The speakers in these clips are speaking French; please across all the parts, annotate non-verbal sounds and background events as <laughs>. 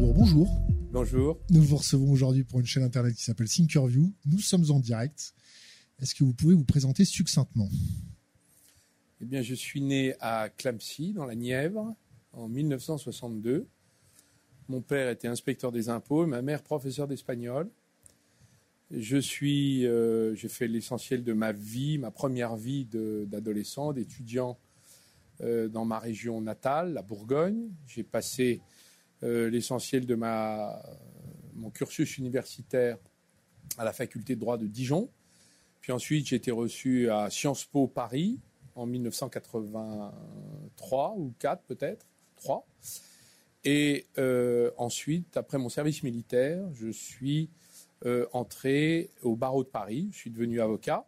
Bonjour. Bonjour. Nous vous recevons aujourd'hui pour une chaîne internet qui s'appelle Thinkerview. Nous sommes en direct. Est-ce que vous pouvez vous présenter succinctement? Eh bien, je suis né à Clamecy, dans la Nièvre, en 1962. Mon père était inspecteur des impôts, ma mère professeur d'espagnol. Je suis, euh, j'ai fait l'essentiel de ma vie, ma première vie d'adolescent, d'étudiant euh, dans ma région natale, la Bourgogne. J'ai passé l'essentiel de ma, mon cursus universitaire à la faculté de droit de Dijon. Puis ensuite, j'ai été reçu à Sciences Po Paris en 1983 ou 4 peut-être, 3. Et euh, ensuite, après mon service militaire, je suis euh, entré au barreau de Paris. Je suis devenu avocat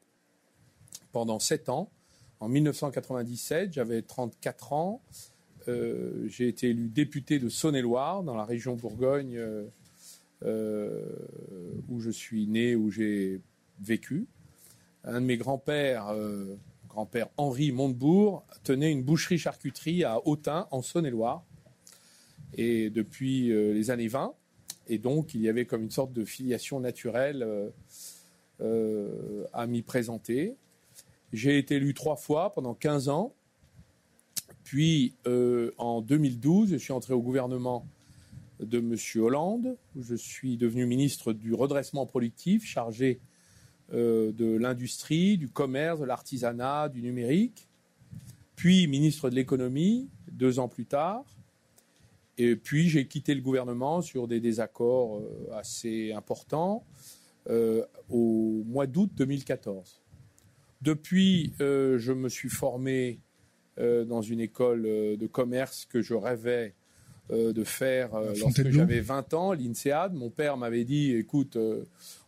pendant 7 ans. En 1997, j'avais 34 ans. Euh, j'ai été élu député de Saône-et-Loire, dans la région Bourgogne, euh, euh, où je suis né, où j'ai vécu. Un de mes grands-pères, grand-père Henri Montebourg, tenait une boucherie-charcuterie à Autun, en Saône-et-Loire, et depuis les années 20. Et donc, il y avait comme une sorte de filiation naturelle à m'y présenter. J'ai été élu trois fois pendant 15 ans. Puis euh, en 2012, je suis entré au gouvernement de M. Hollande, où je suis devenu ministre du redressement productif, chargé euh, de l'industrie, du commerce, de l'artisanat, du numérique, puis ministre de l'économie deux ans plus tard. Et puis j'ai quitté le gouvernement sur des désaccords euh, assez importants au mois d'août 2014. Depuis, je me suis formé dans une école euh, de commerce que je rêvais euh, de faire lorsque j'avais 20 ans, l'INSEAD. Mon père m'avait dit, écoute, on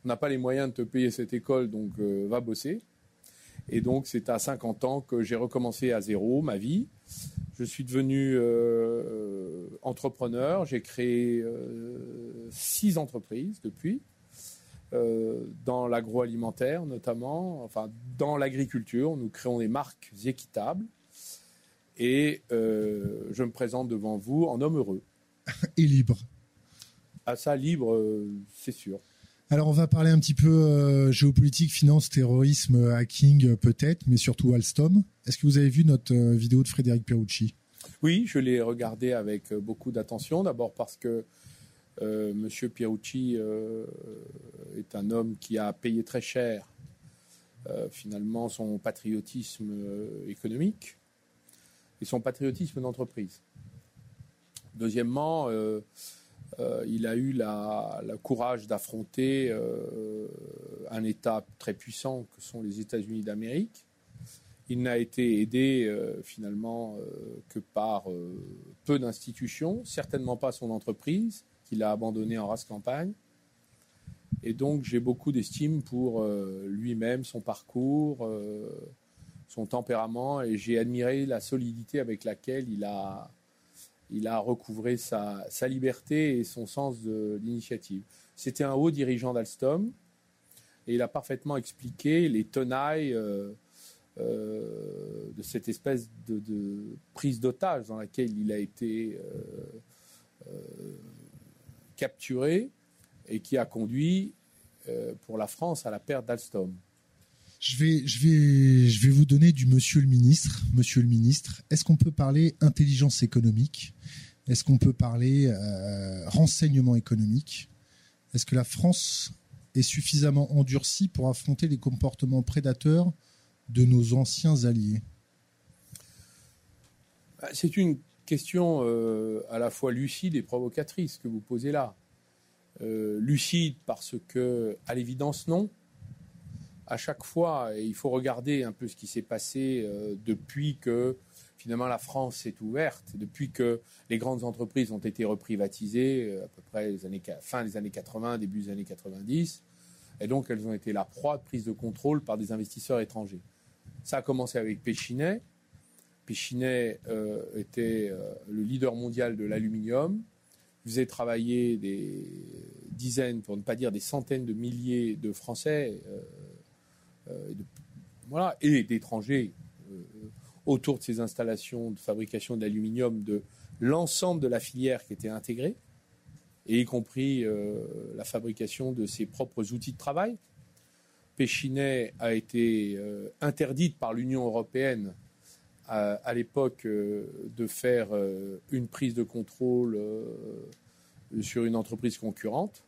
n'a pas les moyens de te payer cette école, donc va bosser. Et donc c'est à 50 ans que j'ai recommencé à zéro ma vie. Je suis devenu entrepreneur. J'ai créé six entreprises depuis, dans l'agroalimentaire notamment, enfin dans l'agriculture. Nous créons des marques équitables et euh, je me présente devant vous en homme heureux. <laughs> Et libre. À ça, libre, euh, c'est sûr. Alors on va parler un petit peu euh, géopolitique, finance, terrorisme, hacking peut-être, mais surtout Alstom. Est-ce que vous avez vu notre vidéo de Frédéric Perucci Oui, je l'ai regardé avec beaucoup d'attention. D'abord parce que M. Pierucci est un homme qui a payé très cher finalement son patriotisme économique et son patriotisme d'entreprise. Deuxièmement, euh, euh, il a eu le courage d'affronter euh, un État très puissant que sont les États-Unis d'Amérique. Il n'a été aidé finalement que par peu d'institutions, certainement pas son entreprise, qu'il a abandonnée en race campagne. Et donc j'ai beaucoup d'estime pour lui-même, son parcours son tempérament et j'ai admiré la solidité avec laquelle il a, il a recouvré sa, sa liberté et son sens de l'initiative. C'était un haut dirigeant d'Alstom et il a parfaitement expliqué les tenailles euh, euh, de cette espèce de, prise d'otage dans laquelle il a été euh, capturé et qui a conduit pour la France à la perte d'Alstom. Je vais, vous donner du Monsieur le ministre. Monsieur le ministre, est-ce qu'on peut parler intelligence économique? Est-ce qu'on peut parler euh, renseignement économique? Est-ce que la France est suffisamment endurcie pour affronter les comportements prédateurs de nos anciens alliés? Bah, C'est une question euh, à la fois lucide et provocatrice que vous posez là. Euh, lucide parce que, à l'évidence, non à chaque fois, il faut regarder un peu ce qui s'est passé euh, depuis que finalement la France s'est ouverte, depuis que les grandes entreprises ont été reprivatisées euh, à peu près fin des années 80, début des années 90, et donc elles ont été la proie de prise de contrôle par des investisseurs étrangers. Ça a commencé avec Péchinet. Péchinet euh, était le leader mondial de l'aluminium. Il faisait travailler des dizaines, pour ne pas dire des centaines de milliers de Français voilà, et d'étrangers euh, autour de ces installations de fabrication d'aluminium de l'ensemble de la filière qui était intégrée. et y compris la fabrication de ses propres outils de travail. Péchinet a été interdite par l'Union européenne à, l'époque de faire une prise de contrôle sur une entreprise concurrente.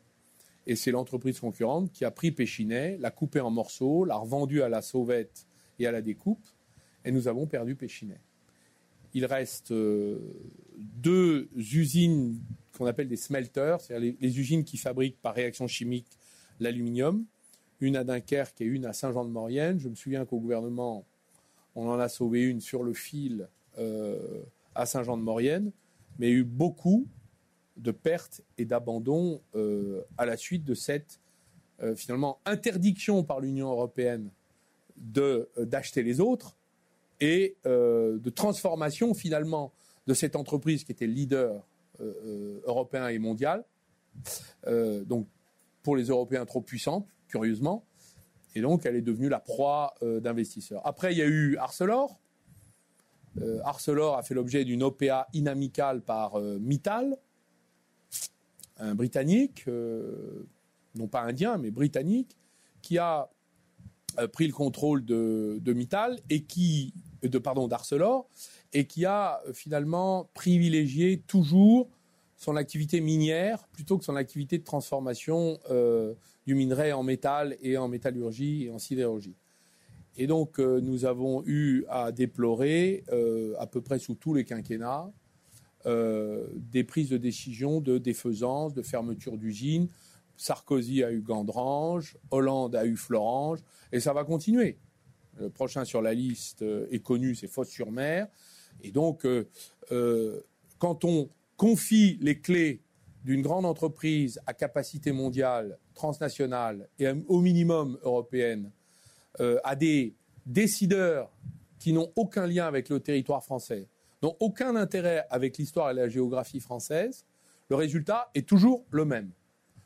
Et c'est l'entreprise concurrente qui a pris Péchinet, l'a coupé en morceaux, l'a revendu à la sauvette et à la découpe, et nous avons perdu Péchinet. Il reste euh, deux usines qu'on appelle des smelters, c'est-à-dire les, usines qui fabriquent par réaction chimique l'aluminium, une à Dunkerque et une à Saint-Jean-de-Maurienne. Je me souviens qu'au gouvernement, on en a sauvé une sur le fil euh, à Saint-Jean-de-Maurienne, mais il y a eu beaucoup de pertes et d'abandon euh, à la suite de cette euh, finalement interdiction par l'Union européenne de euh, d'acheter les autres et de transformation finalement de cette entreprise qui était leader européen et mondial. donc pour les Européens trop puissante, curieusement, et donc elle est devenue la proie d'investisseurs. Après, il y a eu Arcelor. Arcelor a fait l'objet d'une OPA inamicale par Mittal un Britannique, euh, non pas indien, mais britannique, qui a euh, pris le contrôle de, Mittal et qui, de pardon, d'Arcelor, et qui a euh, finalement privilégié toujours son activité minière plutôt que son activité de transformation du minerai en métal et en métallurgie et en sidérurgie. Et donc nous avons eu à déplorer à peu près sous tous les quinquennats euh, des prises de décision de défaisance, de fermeture d'usines. Sarkozy a eu Gandrange, Hollande a eu Florange, et ça va continuer. Le prochain sur la liste euh, est connu, c'est Fosse-sur-Mer. Et donc, euh, quand on confie les clés d'une grande entreprise à capacité mondiale, transnationale et au minimum européenne à des décideurs qui n'ont aucun lien avec le territoire français, n'ont aucun intérêt avec l'histoire et la géographie française, le résultat est toujours le même.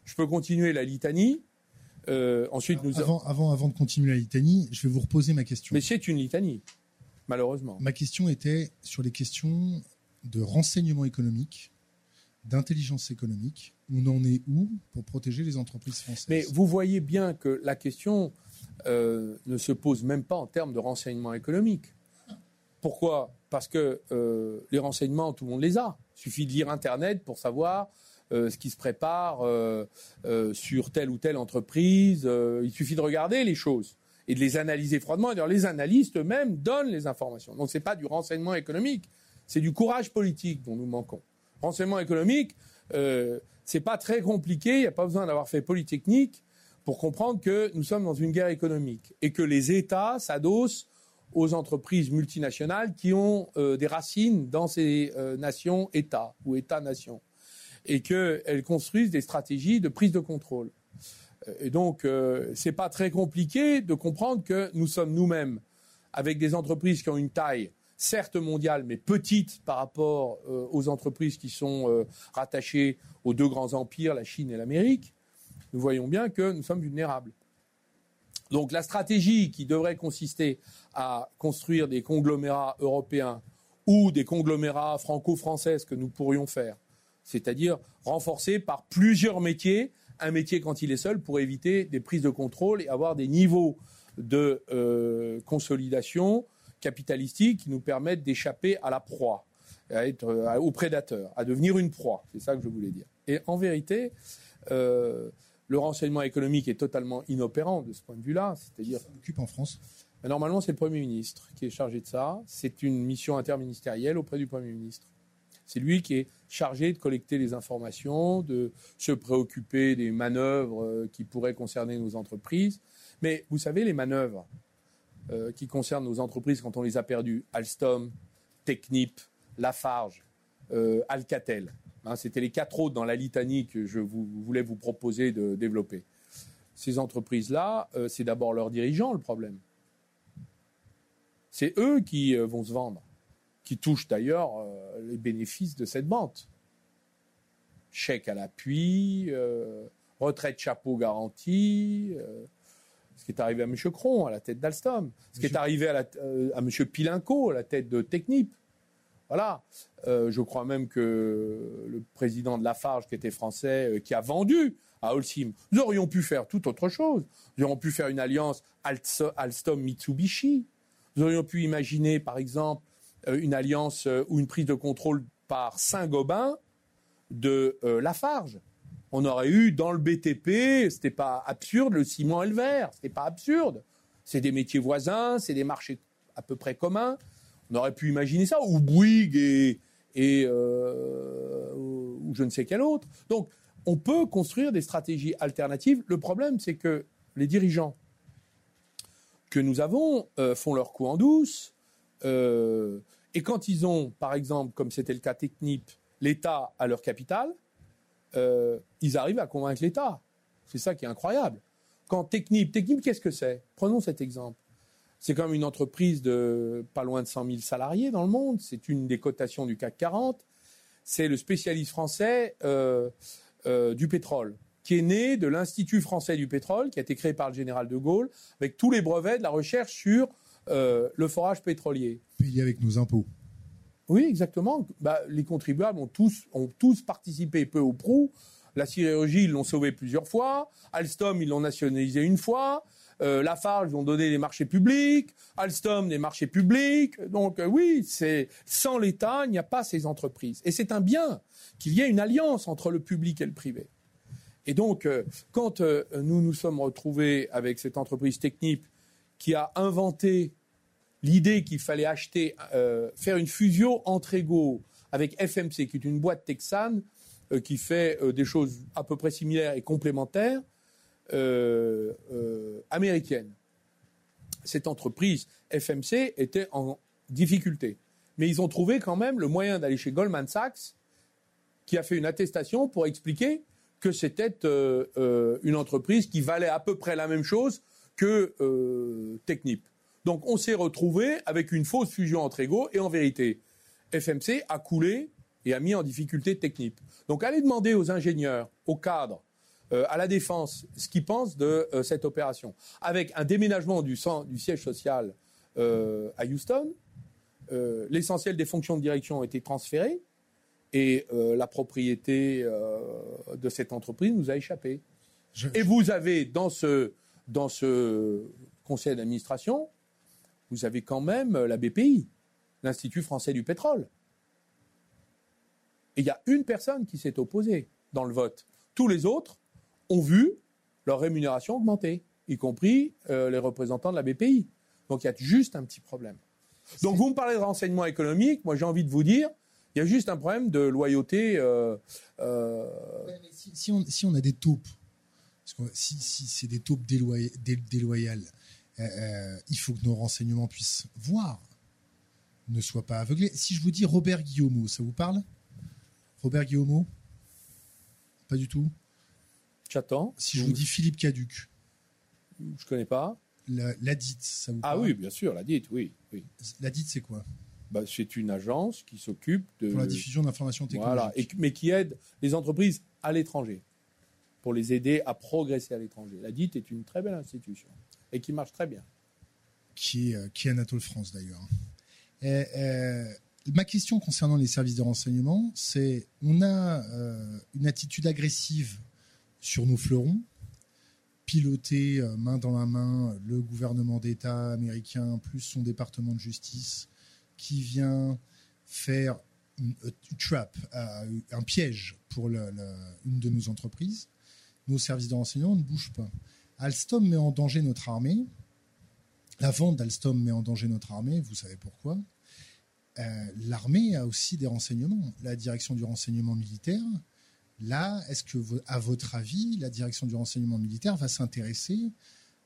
Je peux continuer la litanie. Euh, ensuite, nous avant, avant, avant de continuer la litanie, je vais vous reposer ma question. Mais c'est une litanie, malheureusement. Ma question était sur les questions de renseignement économique, d'intelligence économique. On en est où pour protéger les entreprises françaises? Mais vous voyez bien que la question euh, ne se pose même pas en termes de renseignement économique. Pourquoi? Parce que euh, les renseignements, tout le monde les a. Il suffit de lire Internet pour savoir euh, ce qui se prépare euh, sur telle ou telle entreprise. il suffit de regarder les choses et de les analyser froidement. D'ailleurs, les analystes eux-mêmes donnent les informations. Donc, ce n'est pas du renseignement économique, c'est du courage politique dont nous manquons. Renseignement économique, c'est pas très compliqué. Il n'y a pas besoin d'avoir fait Polytechnique pour comprendre que nous sommes dans une guerre économique et que les États s'adossent aux entreprises multinationales qui ont euh, des racines dans ces euh, nations-États ou États-nations et qu'elles construisent des stratégies de prise de contrôle. Euh, et donc, c'est pas très compliqué de comprendre que nous sommes nous-mêmes avec des entreprises qui ont une taille certes mondiale, mais petite par rapport aux entreprises qui sont rattachées aux deux grands empires, la Chine et l'Amérique. Nous voyons bien que nous sommes vulnérables. Donc la stratégie qui devrait consister à construire des conglomérats européens ou des conglomérats franco-français que nous pourrions faire, c'est-à-dire renforcer par plusieurs métiers un métier quand il est seul pour éviter des prises de contrôle et avoir des niveaux de euh, consolidation capitalistique qui nous permettent d'échapper à la proie, à être, euh, au prédateur, à devenir une proie. C'est ça que je voulais dire. Et en vérité, euh, le renseignement économique est totalement inopérant de ce point de vue-là. C'est-à-dire. occupe en France? Normalement, c'est le Premier ministre qui est chargé de ça. C'est une mission interministérielle auprès du Premier ministre. C'est lui qui est chargé de collecter les informations, de se préoccuper des manœuvres euh, qui pourraient concerner nos entreprises. Mais vous savez, les manœuvres euh, qui concernent nos entreprises quand on les a perdues, Alstom, Technip, Lafarge, euh, Alcatel, Hein, c'était les quatre autres dans la litanie que je voulais vous proposer de développer. Ces entreprises-là, euh, c'est d'abord leurs dirigeants le problème. C'est eux qui euh, vont se vendre, qui touchent d'ailleurs euh, les bénéfices de cette vente. Chèque à l'appui, retraite chapeau garantie, ce qui est arrivé à M. Cron à la tête d'Alstom, ce qui est arrivé à, à M. Pilinco à la tête de Technip Voilà. Euh, je crois même que le président de Lafarge, qui était français, euh, qui a vendu à Holcim, nous aurions pu faire tout autre chose. Nous aurions pu faire une alliance Alstom-Mitsubishi. Nous aurions pu imaginer, par exemple, euh, une alliance ou une prise de contrôle par Saint-Gobain de Lafarge. On aurait eu dans le BTP, c'était pas absurde, le ciment et le verre, c'était pas absurde. C'est des métiers voisins, c'est des marchés à peu près communs. On aurait pu imaginer ça, ou Bouygues et, euh, ou je ne sais quel autre. Donc, on peut construire des stratégies alternatives. Le problème, c'est que les dirigeants que nous avons euh, font leur coup en douce. Euh, et quand ils ont, par exemple, comme c'était le cas Technip, l'État à leur capital, ils arrivent à convaincre l'État. C'est ça qui est incroyable. Quand Technip, Technip, qu'est-ce que c'est? Prenons cet exemple. C'est comme une entreprise de pas loin de 100 000 salariés dans le monde. C'est une des cotations du CAC 40. C'est le spécialiste français euh, euh, du pétrole, qui est né de l'Institut français du pétrole, qui a été créé par le général de Gaulle, avec tous les brevets de la recherche sur euh, le forage pétrolier. Payé avec nos impôts. Oui, exactement. Bah, les contribuables ont tous, ont tous participé peu ou prou. La sidérurgie, ils l'ont sauvé plusieurs fois. Alstom, ils l'ont nationalisé une fois. Euh, Lafarge, ont donné des marchés publics, Alstom, des marchés publics. Donc euh, oui, c'est sans l'État, il n'y a pas ces entreprises. Et c'est un bien qu'il y ait une alliance entre le public et le privé. Et donc, euh, quand nous nous sommes retrouvés avec cette entreprise technique qui a inventé l'idée qu'il fallait acheter, faire une fusion entre égaux avec FMC, qui est une boîte texane qui fait des choses à peu près similaires et complémentaires, euh, euh, américaine. Cette entreprise FMC était en difficulté. Mais ils ont trouvé quand même le moyen d'aller chez Goldman Sachs, qui a fait une attestation pour expliquer que c'était euh, une entreprise qui valait à peu près la même chose que Technip. Donc on s'est retrouvé avec une fausse fusion entre égaux et en vérité, FMC a coulé et a mis en difficulté Technip. Donc allez demander aux ingénieurs, aux cadres, euh, à la défense ce qu'ils pensent de euh, cette opération. Avec un déménagement du, du siège social euh, à Houston, l'essentiel des fonctions de direction ont été transférées et la propriété de cette entreprise nous a échappé. Et vous avez dans ce, dans ce conseil d'administration, vous avez quand même la BPI, l'Institut français du pétrole. Et il y a une personne qui s'est opposée dans le vote. Tous les autres ont vu leur rémunération augmenter, y compris euh, les représentants de la BPI. Donc il y a juste un petit problème. Donc vous me parlez de renseignement économique, moi j'ai envie de vous dire, il y a juste un problème de loyauté. Euh, euh, si, on, a des taupes, si, c'est des taupes déloyales, il faut que nos renseignements puissent voir, ne soient pas aveuglés. Si je vous dis Robert Guillaumeau, ça vous parle? Robert Guillaumeau Pas du tout? J'attends. Si je vous dis Philippe Caduc. Je connais pas. La, L'ADIT, ça vous ah parle Ah oui, bien sûr, l'ADIT, oui. oui. L'ADIT, c'est quoi? Bah, C'est une agence qui s'occupe de... Pour la diffusion d'informations technologiques. Voilà, et, mais qui aide les entreprises à l'étranger, pour les aider à progresser à l'étranger. L'ADIT est une très belle institution, et qui marche très bien. Qui est, euh, qui est Anatole France, d'ailleurs. Euh, ma question concernant les services de renseignement, c'est on a euh, une attitude agressive sur nos fleurons, piloter euh, main dans la main le gouvernement d'État américain plus son département de justice qui vient faire une, trap, euh, un piège pour une de nos entreprises. Nos services de renseignement ne bougent pas. Alstom met en danger notre armée. La vente d'Alstom met en danger notre armée, vous savez pourquoi. Euh, l'armée a aussi des renseignements. La direction du renseignement militaire Là, est-ce que, à votre avis, la direction du renseignement militaire va s'intéresser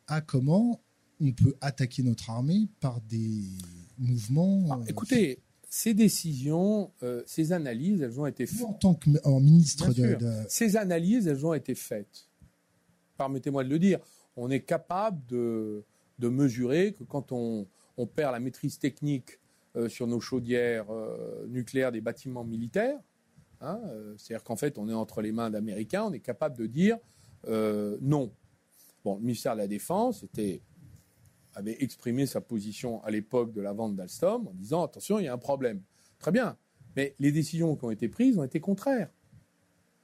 à comment on peut attaquer notre armée par des mouvements ah, Écoutez, ces décisions, euh, ces analyses, elles ont été faites. En tant que ministre de, Ces analyses, elles ont été faites. Permettez-moi de le dire. On est capable de, mesurer que quand on, perd la maîtrise technique euh, sur nos chaudières euh, nucléaires des bâtiments militaires, Hein, euh, c'est-à-dire qu'en fait, on est entre les mains d'Américains, on est capable de dire euh, non. Bon, le ministère de la Défense avait exprimé sa position à l'époque de la vente d'Alstom en disant attention, il y a un problème. Très bien. Mais les décisions qui ont été prises ont été contraires.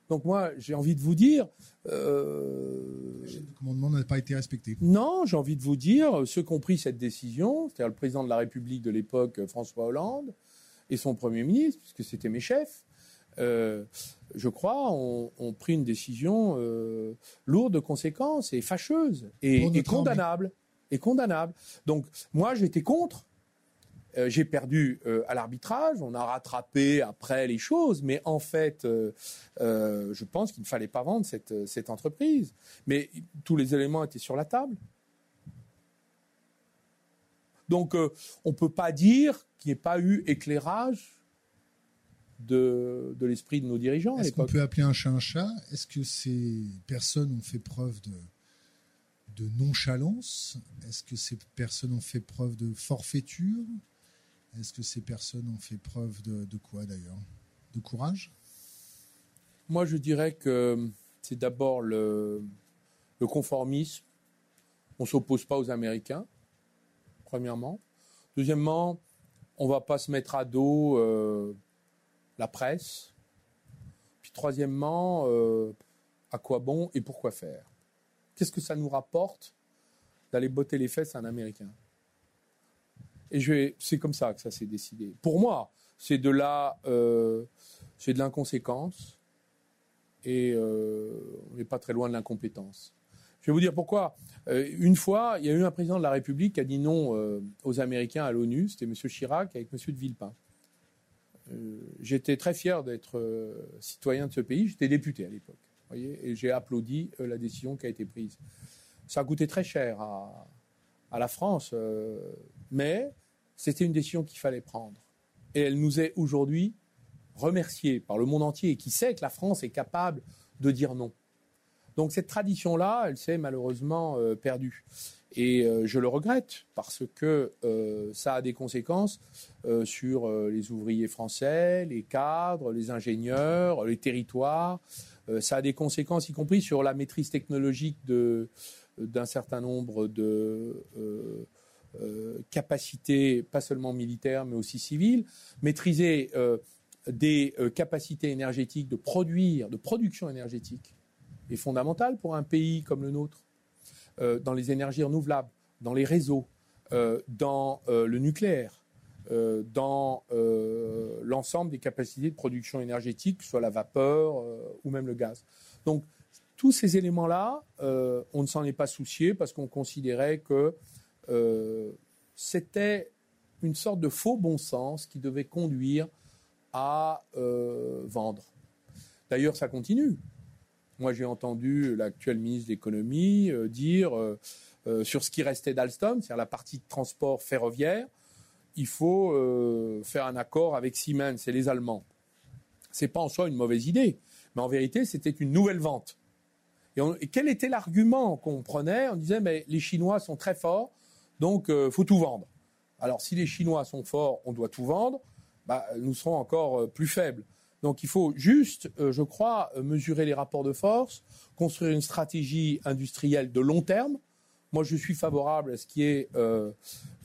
Donc moi, j'ai envie de vous dire... Euh, le commandement n'a pas été respecté. Non, j'ai envie de vous dire, ceux qui ont pris cette décision, c'est-à-dire le président de la République de l'époque, François Hollande, et son Premier ministre, puisque c'était mes chefs, euh, je crois, ont, pris une décision euh, lourde de conséquences et fâcheuse et, condamnable. Et condamnable. Donc moi, j'étais contre. Euh, j'ai perdu à l'arbitrage, on a rattrapé après les choses, mais en fait, je pense qu'il ne fallait pas vendre cette, cette entreprise. Mais tous les éléments étaient sur la table. Donc on ne peut pas dire qu'il n'y ait pas eu éclairage de, l'esprit de nos dirigeants. Est-ce qu'on peut appeler un chat un chat? Est-ce que ces personnes ont fait preuve de, de nonchalance? Est-ce que ces personnes ont fait preuve de forfaiture? Est-ce que ces personnes ont fait preuve de, quoi d'ailleurs? De courage? Moi, je dirais que c'est d'abord le, conformisme. On ne s'oppose pas aux Américains, premièrement. Deuxièmement, on ne va pas se mettre à dos euh, la presse. Puis troisièmement, euh, à quoi bon et pourquoi faire? Qu'est-ce que ça nous rapporte d'aller botter les fesses à un Américain? Et c'est comme ça que ça s'est décidé. Pour moi, c'est de la, euh, c'est de l'inconséquence et euh, on n'est pas très loin de l'incompétence. Je vais vous dire pourquoi. une fois, il y a eu un président de la République qui a dit non aux Américains à l'ONU, c'était M. Chirac avec M. de Villepin. Euh, j'étais très fier d'être euh, citoyen de ce pays. J'étais député à l'époque. Et j'ai applaudi euh, la décision qui a été prise. Ça a coûté très cher à, à la France, mais c'était une décision qu'il fallait prendre. Et elle nous est aujourd'hui remerciée par le monde entier qui sait que la France est capable de dire non. Donc cette tradition-là, elle s'est malheureusement perdue. Et euh, je le regrette parce que euh, ça a des conséquences euh, sur les ouvriers français, les cadres, les ingénieurs, les territoires. ça a des conséquences, y compris sur la maîtrise technologique d'un certain nombre de capacités, pas seulement militaires, mais aussi civiles. Maîtriser des capacités énergétiques de produire, de production énergétique, est fondamental pour un pays comme le nôtre euh, dans les énergies renouvelables, dans les réseaux, euh, dans euh, le nucléaire, dans l'ensemble des capacités de production énergétique, que ce soit la vapeur ou même le gaz. Donc, tous ces éléments-là, on ne s'en est pas soucié parce qu'on considérait que c'était une sorte de faux bon sens qui devait conduire à vendre. D'ailleurs, ça continue. Moi, j'ai entendu l'actuel ministre de l'économie euh, dire euh, euh, sur ce qui restait d'Alstom, c'est-à-dire la partie de transport ferroviaire, il faut faire un accord avec Siemens et les Allemands. C'est pas en soi une mauvaise idée, mais en vérité, c'était une nouvelle vente. Et, quel était l'argument qu'on prenait? On disait, mais les Chinois sont très forts, donc il faut tout vendre. Alors, si les Chinois sont forts, on doit tout vendre. Bah, nous serons encore plus faibles. Donc il faut juste, euh, je crois, euh, mesurer les rapports de force, construire une stratégie industrielle de long terme. Moi, je suis favorable à ce qui est euh,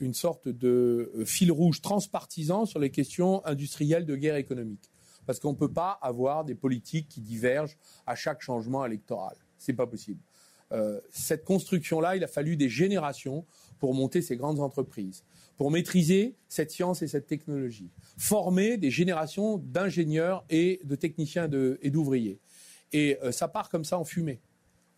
une sorte de fil rouge transpartisan sur les questions industrielles de guerre économique. Parce qu'on ne peut pas avoir des politiques qui divergent à chaque changement électoral. Ce n'est pas possible. cette construction-là, il a fallu des générations pour monter ces grandes entreprises pour maîtriser cette science et cette technologie, former des générations d'ingénieurs et de techniciens et d'ouvriers. Et euh, ça part comme ça en fumée,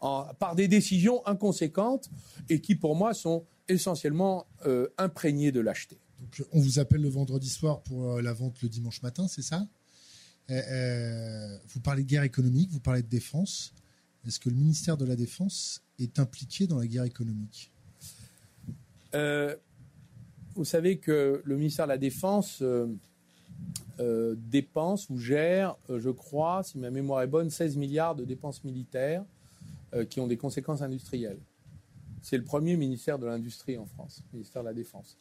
par des décisions inconséquentes et qui, pour moi, sont essentiellement euh, imprégnées de lâcheté. Donc, on vous appelle le vendredi soir pour euh, la vente le dimanche matin, c'est ça? Vous parlez de guerre économique, vous parlez de défense. Est-ce que le ministère de la Défense est impliqué dans la guerre économique? Vous savez que le ministère de la Défense euh, euh, dépense ou gère, euh, je crois, si ma mémoire est bonne, 16 milliards de dépenses militaires qui ont des conséquences industrielles. C'est le premier ministère de l'industrie en France, le ministère de la Défense.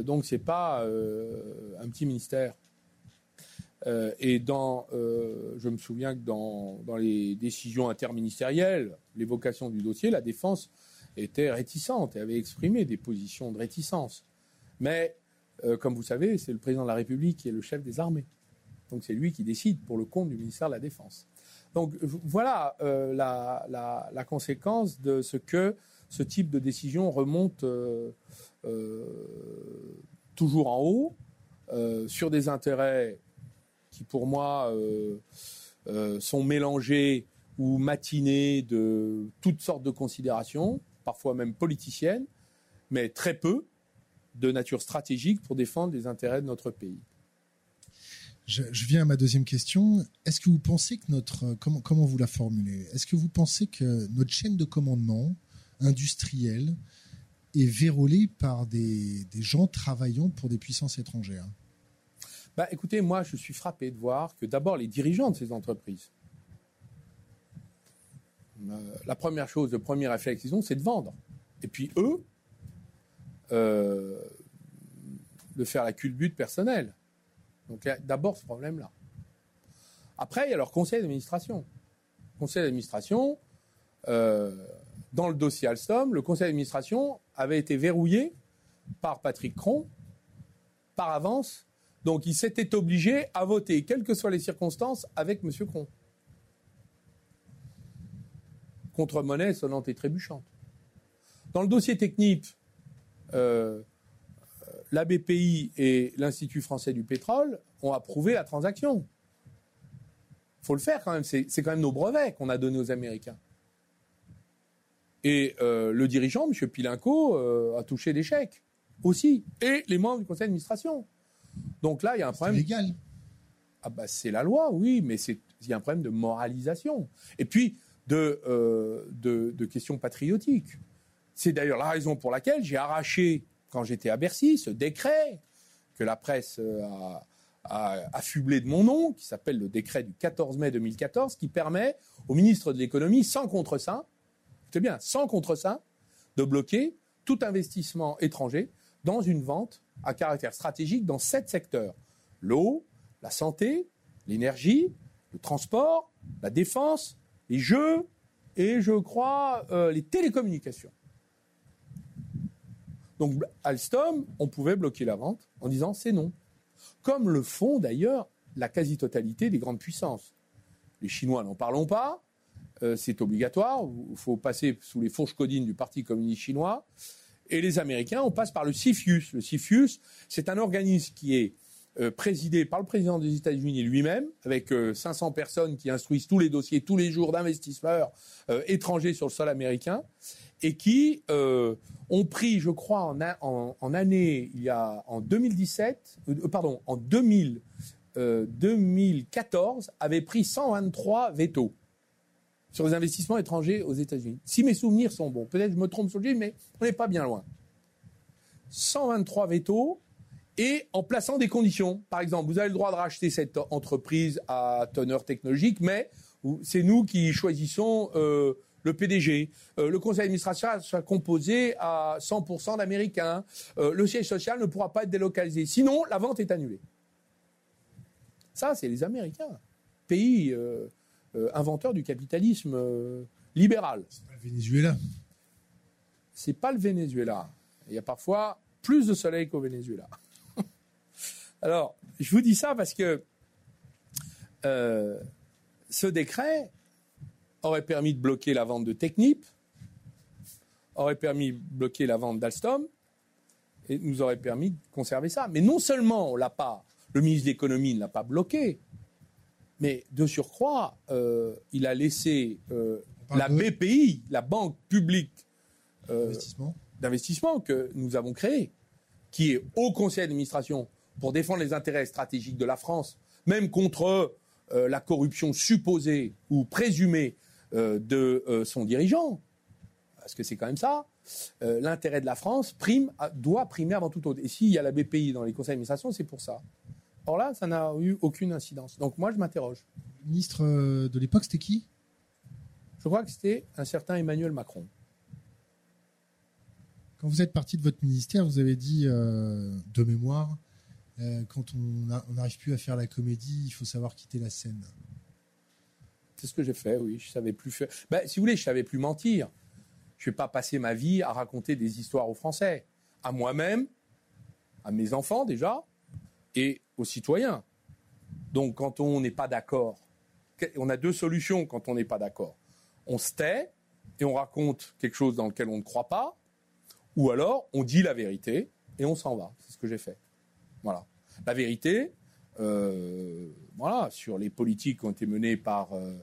donc ce n'est pas un petit ministère. et dans, je me souviens que dans, dans les décisions interministérielles, l'évocation du dossier, la défense était réticente et avait exprimé des positions de réticence. Mais euh, comme vous savez, c'est le président de la République qui est le chef des armées. Donc c'est lui qui décide pour le compte du ministère de la Défense. Donc voilà euh, la, conséquence de ce que ce type de décision remonte euh, toujours en haut sur des intérêts qui pour moi sont mélangés ou matinés de toutes sortes de considérations, parfois même politiciennes, mais très peu de nature stratégique pour défendre les intérêts de notre pays. Je, viens à ma deuxième question. Est-ce que vous pensez que notre comment comment vous la formulez? Est-ce que vous pensez que notre chaîne de commandement industrielle est vérolée par des, des gens travaillant pour des puissances étrangères? Bah, écoutez, moi, je suis frappé de voir que d'abord les dirigeants de ces entreprises, euh, la première chose, le premier réflexe qu'ils ont, c'est de vendre. Et puis eux, euh, de faire la culbute personnelle. Donc d'abord ce problème-là. Après, il y a leur conseil d'administration. Conseil d'administration, euh, dans le dossier Alstom, le conseil d'administration avait été verrouillé par Patrick Cron par avance. Donc il s'était obligé à voter, quelles que soient les circonstances, avec M. Cron. Contre monnaie sonnante et trébuchante. Dans le dossier technique, euh, la BPI et l'Institut français du pétrole ont approuvé la transaction. Il faut le faire quand même. C'est quand même nos brevets qu'on a donnés aux Américains. Et euh, le dirigeant, M. Pilinco, euh, a touché des chèques aussi. Et les membres du conseil d'administration. Donc là, il y a un problème. C'est légal. Ah bah, c'est la loi, oui, mais il y a un problème de moralisation. Et puis, de, de, de questions patriotiques. C'est d'ailleurs la raison pour laquelle j'ai arraché, quand j'étais à Bercy, ce décret que la presse euh, a, affublé de mon nom, qui s'appelle le décret du 14 mai 2014, qui permet au ministre de l'économie, sans contre-saint, bien, sans de bloquer tout investissement étranger dans une vente à caractère stratégique dans sept secteurs l'eau, la santé, l'énergie, le transport, la défense, les jeux et, je crois, euh, les télécommunications. Donc Alstom, on pouvait bloquer la vente en disant c'est non. Comme le font d'ailleurs la quasi-totalité des grandes puissances. Les Chinois n'en parlons pas, euh, c'est obligatoire, il faut passer sous les fourches codines du Parti communiste chinois. Et les Américains, on passe par le CFIUS. Le CFIUS, c'est un organisme qui est euh, présidé par le président des États-Unis lui-même, avec 500 euh, personnes qui instruisent tous les dossiers tous les jours d'investisseurs étrangers sur le sol américain et qui euh, ont pris, je crois, en, année, il y a en 2017, euh, pardon, en 2000, 2014, euh, avaient pris 123 veto sur les investissements étrangers aux États-Unis. Si mes souvenirs sont bons, peut-être je me trompe sur le sujet, mais on n'est pas bien loin. 123 veto et en plaçant des conditions. Par exemple, vous avez le droit de racheter cette entreprise à teneur technologique, mais c'est nous qui choisissons le PDG, euh, le conseil d'administration sera composé à 100% d'Américains, euh, le siège social ne pourra pas être délocalisé. Sinon, la vente est annulée. Ça, c'est les Américains, pays euh, inventeurs du capitalisme libéral. C'est pas le Venezuela. C'est pas le Venezuela. Il y a parfois plus de soleil qu'au Venezuela. Alors, je vous dis ça parce que ce décret, aurait permis de bloquer la vente de Technip, aurait permis de bloquer la vente d'Alstom, et nous aurait permis de conserver ça. Mais non seulement on l'a pas, le ministre de l'économie ne l'a pas bloqué, mais de surcroît, euh, il a laissé euh, la BPI, la banque publique euh, d'investissement que nous avons créée, qui est au conseil d'administration pour défendre les intérêts stratégiques de la France, même contre la corruption supposée ou présumée euh, de euh, son dirigeant, parce que c'est quand même ça, euh, l'intérêt de la France prime, doit primer avant tout autre. Et s'il y a la BPI dans les conseils d'administration, c'est pour ça. Or là, ça n'a eu aucune incidence. Donc moi, je m'interroge. Le ministre de l'époque, c'était qui? Je crois que c'était un certain Emmanuel Macron. Quand vous êtes parti de votre ministère, vous avez dit, de mémoire, quand on n'arrive plus à faire la comédie, il faut savoir quitter la scène. C'est ce que j'ai fait, oui. Je savais plus faire. Ben, si vous voulez, je savais plus mentir. Je vais pas passer ma vie à raconter des histoires aux Français, à moi-même, à mes enfants déjà et aux citoyens. Donc quand on n'est pas d'accord, on a deux solutions quand on n'est pas d'accord. On se tait et on raconte quelque chose dans lequel on ne croit pas, ou alors on dit la vérité et on s'en va. C'est ce que j'ai fait. Voilà. La vérité, euh, voilà, sur les politiques qui ont été menées par euh,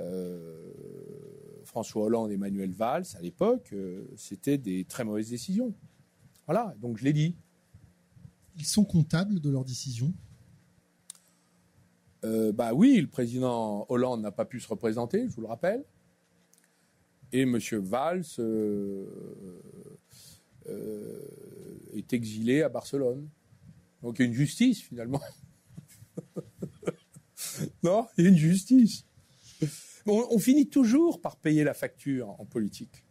euh, François Hollande et Emmanuel Valls à l'époque, c'était des très mauvaises décisions. Voilà, donc je l'ai dit. Ils sont comptables de leurs décisions? Bah oui, le président Hollande n'a pas pu se représenter, je vous le rappelle. Et M. Valls est exilé à Barcelone. Donc il y a une justice finalement. <laughs> non, il y a une justice. On, finit toujours par payer la facture en politique.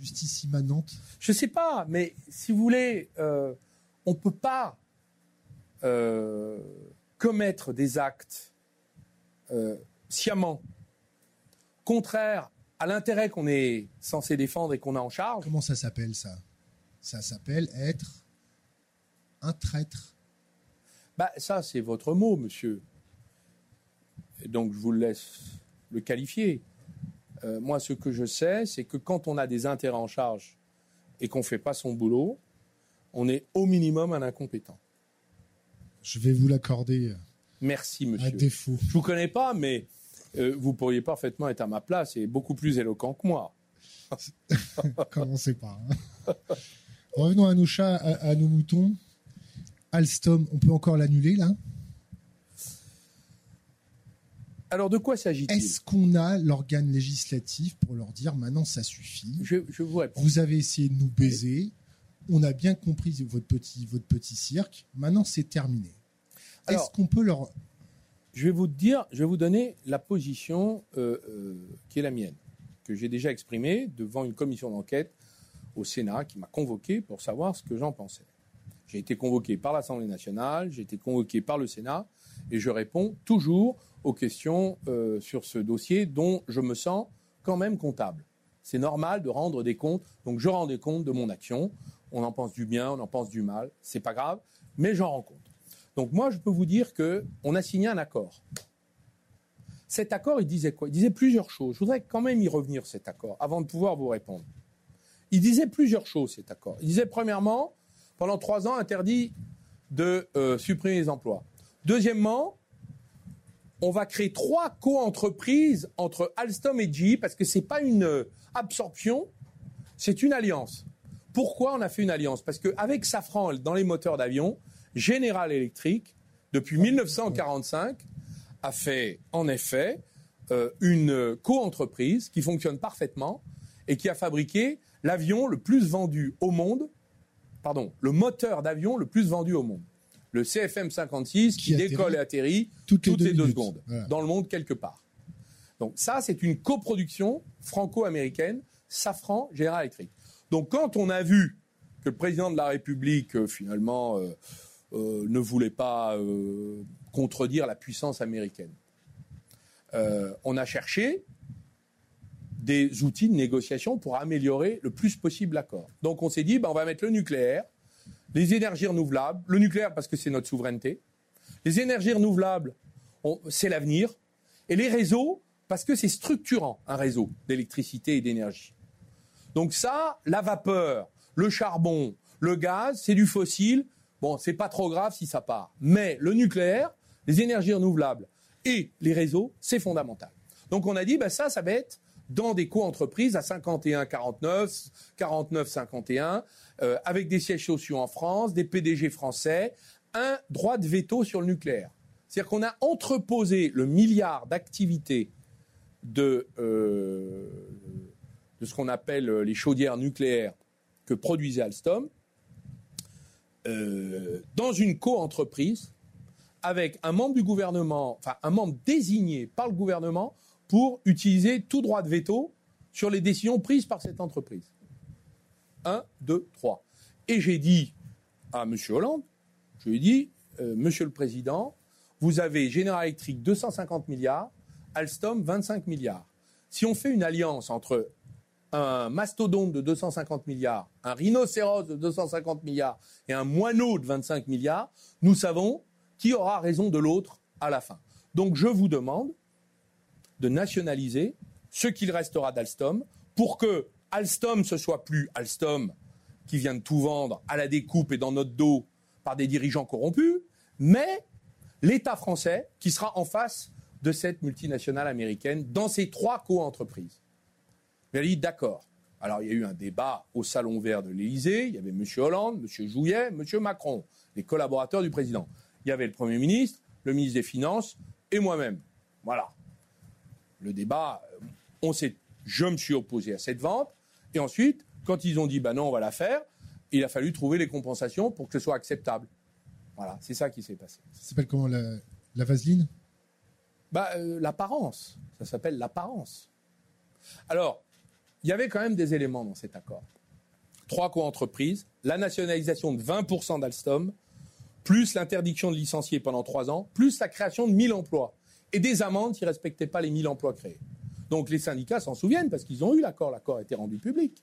Justice immanente Je ne sais pas, mais si vous voulez, euh, on ne peut pas euh, commettre des actes euh, sciemment contraires à l'intérêt qu'on est censé défendre et qu'on a en charge. Comment ça s'appelle ça? Ça s'appelle être un traître. Bah, ça, c'est votre mot, monsieur. donc, je vous laisse le qualifier. Euh, moi, ce que je sais, c'est que quand on a des intérêts en charge et qu'on ne fait pas son boulot, on est au minimum un incompétent. Je vais vous l'accorder. Merci, monsieur. À défaut. Je vous connais pas, mais euh, vous pourriez parfaitement être à ma place et beaucoup plus éloquent que moi. <laughs> Commencez pas. Hein. Revenons à nos chats, à nos moutons. Alstom, on peut encore l'annuler là alors de quoi s'agit-il Est-ce qu'on a l'organe législatif pour leur dire maintenant ça suffit je, vous Vous avez essayé de nous baiser. On a bien compris votre petit, votre petit cirque. Maintenant c'est terminé. Est-ce qu'on peut leur... Je vais vous dire, je vais vous donner la position euh, euh, qui est la mienne, que j'ai déjà exprimée devant une commission d'enquête au Sénat qui m'a convoqué pour savoir ce que j'en pensais. J'ai été convoqué par l'Assemblée nationale, j'ai été convoqué par le Sénat, et je réponds toujours aux questions euh, sur ce dossier dont je me sens quand même comptable. C'est normal de rendre des comptes, donc je rends des comptes de mon action. On en pense du bien, on en pense du mal, c'est pas grave, mais j'en rends compte. Donc moi, je peux vous dire que on a signé un accord. Cet accord, il disait quoi? Il disait plusieurs choses. Je voudrais quand même y revenir cet accord avant de pouvoir vous répondre. Il disait plusieurs choses cet accord. Il disait premièrement, pendant trois ans, interdit de euh, supprimer les emplois. Deuxièmement, on va créer trois co-entreprises entre Alstom et GE parce que ce n'est pas une absorption, c'est une alliance. Pourquoi on a fait une alliance? Parce qu'avec Safran dans les moteurs d'avion, General Electric, depuis 1945, a fait en effet euh, une co-entreprise qui fonctionne parfaitement et qui a fabriqué l'avion le plus vendu au monde pardon, le moteur d'avion le plus vendu au monde. Le CFM 56 qui, décolle et atterrit toutes, les deux, secondes dans le monde quelque part. Donc ça, c'est une coproduction franco-américaine, Safran General Electric. Donc quand on a vu que le président de la République, euh, finalement, euh, euh, ne voulait pas contredire la puissance américaine, on a cherché des outils de négociation pour améliorer le plus possible l'accord. Donc on s'est dit, ben, on va mettre le nucléaire, les énergies renouvelables, le nucléaire parce que c'est notre souveraineté, les énergies renouvelables, c'est l'avenir, et les réseaux parce que c'est structurant, un réseau d'électricité et d'énergie. Donc ça, la vapeur, le charbon, le gaz, c'est du fossile. Bon, c'est pas trop grave si ça part. Mais le nucléaire, les énergies renouvelables et les réseaux, c'est fondamental. Donc on a dit, ben ça, ça va être dans des co-entreprises à 51-49, 49-51, euh, avec des sièges sociaux en France, des PDG français, un droit de veto sur le nucléaire. C'est-à-dire qu'on a entreposé le milliard d'activités de, euh, ce qu'on appelle les chaudières nucléaires que produisait Alstom euh, dans une co-entreprise avec un membre du gouvernement, enfin un membre désigné par le gouvernement pour utiliser tout droit de veto sur les décisions prises par cette entreprise. Un, deux, trois. Et j'ai dit à M. Hollande, je lui ai dit, euh, Monsieur le Président, vous avez General Electric 250 milliards, Alstom 25 milliards. Si on fait une alliance entre un mastodonte de 250 milliards, un rhinocéros de 250 milliards et un moineau de 25 milliards, nous savons qui aura raison de l'autre à la fin. Donc je vous demande de nationaliser ce qu'il restera d'Alstom pour que Alstom ce soit plus Alstom qui vient de tout vendre à la découpe et dans notre dos par des dirigeants corrompus, mais l'État français qui sera en face de cette multinationale américaine dans ces trois co-entreprises. Elle dit d'accord. Alors il y a eu un débat au Salon Vert de l'Élysée, il y avait M. Hollande, M. Jouillet, M. Macron, les collaborateurs du président. Il y avait le Premier ministre, le ministre des Finances et moi-même. Voilà. Le débat, on s'est, je me suis opposé à cette vente. Et ensuite, quand ils ont dit, bah non, on va la faire, il a fallu trouver les compensations pour que ce soit acceptable. Voilà, c'est ça qui s'est passé. Ça s'appelle comment la, vaseline? Bah, euh, L'apparence. Ça s'appelle l'apparence. Alors, il y avait quand même des éléments dans cet accord. Trois co-entreprises, la nationalisation de 20% d'Alstom, plus l'interdiction de licencier pendant trois ans, plus la création de 1000 emplois et des amendes qui ne respectaient pas les 1000 emplois créés. Donc les syndicats s'en souviennent parce qu'ils ont eu l'accord. L'accord a été rendu public.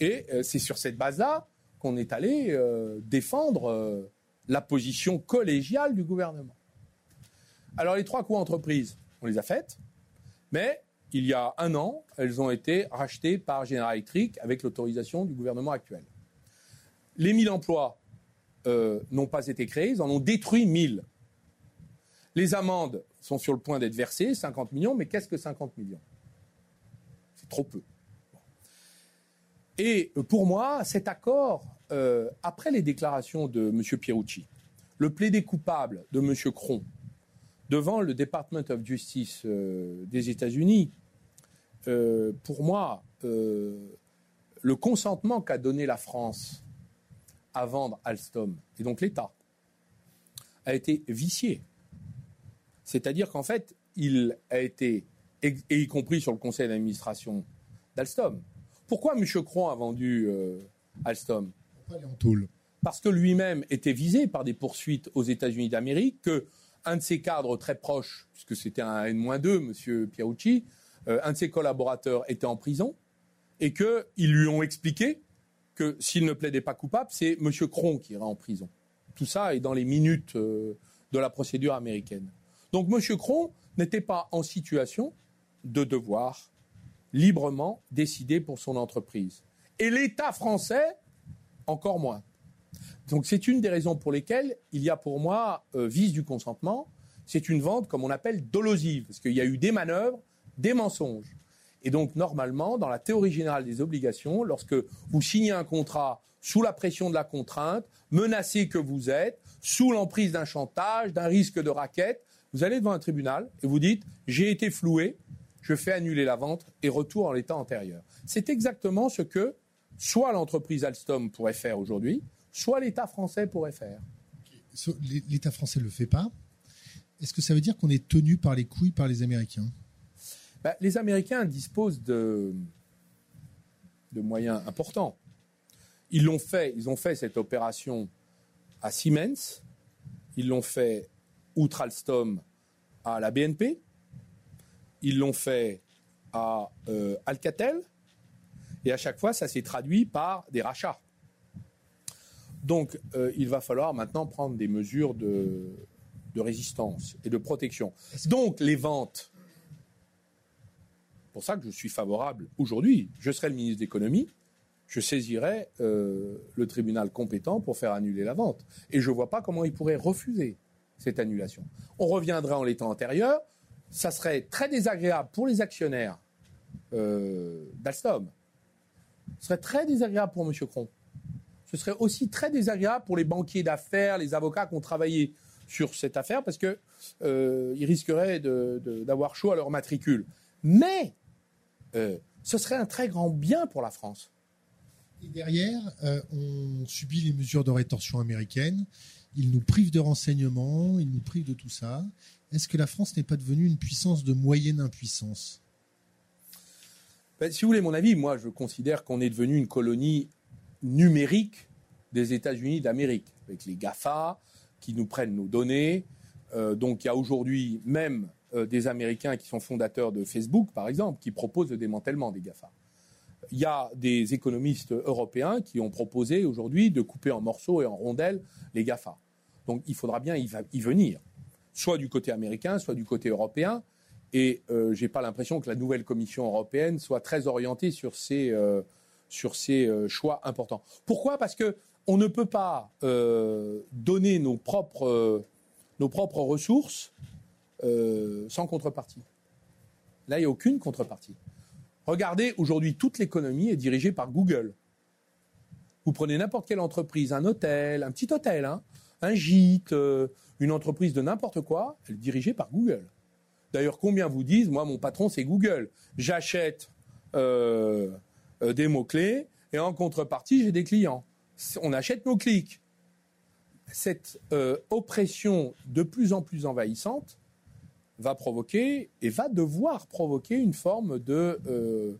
Et euh, c'est sur cette base-là qu'on est allé euh, défendre euh, la position collégiale du gouvernement. Alors les trois co-entreprises, on les a faites, mais il y a un an, elles ont été rachetées par General Electric avec l'autorisation du gouvernement actuel. Les 1000 emplois n'ont pas été créés, ils en ont détruit 1000. Les amendes sont sur le point d'être versées, 50 millions, mais qu'est-ce que 50 millions? C'est trop peu. Et euh, pour moi, cet accord, euh, après les déclarations de M. Pierucci, le plaidé coupable de M. Cron devant le Department of Justice des États-Unis, pour moi, le consentement qu'a donné la France à vendre Alstom, et donc l'État, a été vicié. C'est-à-dire qu'en fait, il a été, et y compris sur le conseil d'administration d'Alstom. Pourquoi M. Cron a vendu euh, Alstom? Parce que lui-même était visé par des poursuites aux États-Unis d'Amérique, que un de ses cadres très proches, puisque c'était un N-2, M. Pierucci, euh, un de ses collaborateurs était en prison, et qu'ils lui ont expliqué que s'il ne plaidait pas coupable, c'est M. Cron qui ira en prison. Tout ça est dans les minutes euh, de la procédure américaine. Donc M. Cron n'était pas en situation de devoir librement décider pour son entreprise. Et l'État français, encore moins. Donc c'est une des raisons pour lesquelles il y a pour moi euh, vice du consentement. C'est une vente, comme on appelle, dolosive, parce qu'il y a eu des manœuvres, des mensonges. Et donc, normalement, dans la théorie générale des obligations, lorsque vous signez un contrat sous la pression de la contrainte, menacé que vous êtes, sous l'emprise d'un chantage, d'un risque de raquette, vous allez devant un tribunal et vous dites j'ai été floué, je fais annuler la vente et retour en l'état antérieur. C'est exactement ce que soit l'entreprise Alstom pourrait faire aujourd'hui, soit l'État français pourrait faire. L'État français ne le fait pas. Est-ce que ça veut dire qu'on est tenu par les couilles par les Américains? Bah, les Américains disposent de, moyens importants. Ils l'ont fait, ils ont fait cette opération à Siemens, ils l'ont fait outre Alstom à la BNP, ils l'ont fait à euh, Alcatel, et à chaque fois, ça s'est traduit par des rachats. Donc, euh, il va falloir maintenant prendre des mesures de, de résistance et de protection. Donc, les ventes pour ça que je suis favorable aujourd'hui. Je serai le ministre d'économie, je saisirai euh, le tribunal compétent pour faire annuler la vente. Et je ne vois pas comment il pourrait refuser cette annulation. On reviendrait en l'état antérieur. Ça serait très désagréable pour les actionnaires euh, d'Alstom. Ce serait très désagréable pour M. Cron. Ce serait aussi très désagréable pour les banquiers d'affaires, les avocats qui ont travaillé sur cette affaire, parce qu'ils euh, risqueraient d'avoir chaud à leur matricule. Mais euh, ce serait un très grand bien pour la France. Et derrière, on subit les mesures de rétorsion américaines. Ils nous privent de renseignements, ils nous privent de tout ça. Est-ce que la France n'est pas devenue une puissance de moyenne impuissance? Ben, Si vous voulez mon avis, moi je considère qu'on est devenu une colonie numérique des États-Unis d'Amérique, avec les GAFA qui nous prennent nos données. Euh, donc il y a aujourd'hui même euh, des Américains qui sont fondateurs de Facebook, par exemple, qui proposent le démantèlement des GAFA. Il y a des économistes européens qui ont proposé aujourd'hui de couper en morceaux et en rondelles les GAFA. Donc il faudra bien y, venir, soit du côté américain, soit du côté européen. Et euh, je n'ai pas l'impression que la nouvelle Commission européenne soit très orientée sur ces, euh, euh, choix importants. Pourquoi? Parce qu'on ne peut pas donner nos propres, nos propres ressources sans contrepartie. Là, il n'y a aucune contrepartie. Regardez, aujourd'hui, toute l'économie est dirigée par Google. Vous prenez n'importe quelle entreprise, un hôtel, un petit hôtel, hein, un gîte, euh, une entreprise de n'importe quoi, elle est dirigée par Google. D'ailleurs, combien vous disent, moi, mon patron, c'est Google. J'achète euh, euh, des mots-clés et en contrepartie, j'ai des clients. On achète nos clics. Cette oppression de plus en plus envahissante, va provoquer et va devoir provoquer une forme de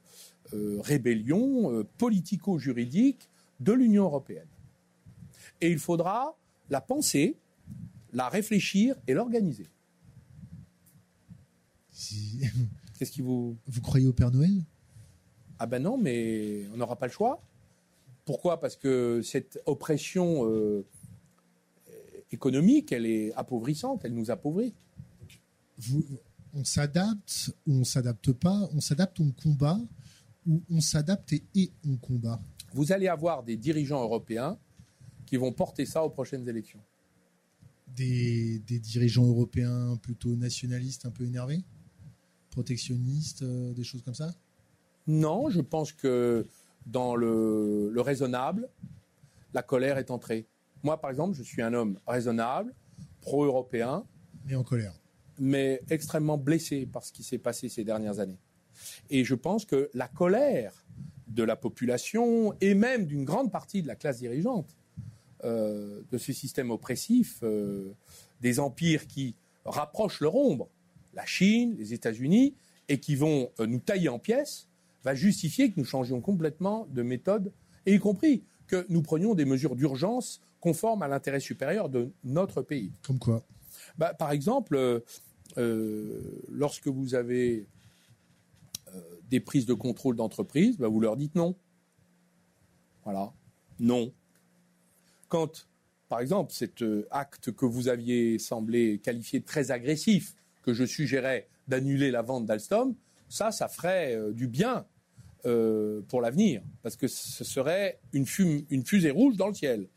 rébellion politico-juridique de l'Union européenne. Et il faudra la penser, la réfléchir et l'organiser. Qu'est-ce qui vous... Vous croyez au Père Noël? Ah ben non, mais on n'aura pas le choix. Pourquoi? Parce que cette oppression économique, elle est appauvrissante, elle nous appauvrit on s'adapte ou on s'adapte pas, on s'adapte, on combat, ou on s'adapte et, on combat? Vous allez avoir des dirigeants européens qui vont porter ça aux prochaines élections. Des, dirigeants européens plutôt nationalistes, un peu énervés? Protectionnistes, euh, des choses comme ça? Non, je pense que dans le, le raisonnable, la colère est entrée. Moi, par exemple, je suis un homme raisonnable, pro-européen. Mais en colère mais extrêmement blessé par ce qui s'est passé ces dernières années. Et je pense que la colère de la population et même d'une grande partie de la classe dirigeante euh, de ce système oppressif, euh, des empires qui rapprochent leur ombre, la Chine, les États-Unis, et qui vont euh, nous tailler en pièces, va justifier que nous changions complètement de méthode, et y compris que nous prenions des mesures d'urgence conformes à l'intérêt supérieur de notre pays. Comme quoi? Bah, Par exemple, euh, lorsque vous avez des prises de contrôle d'entreprise, bah, vous leur dites non. Voilà, non. Quand, par exemple, cet euh, acte que vous aviez semblé qualifier de très agressif, que je suggérais d'annuler la vente d'Alstom, ça, ça ferait du bien pour l'avenir, parce que ce serait une, fusée rouge dans le ciel.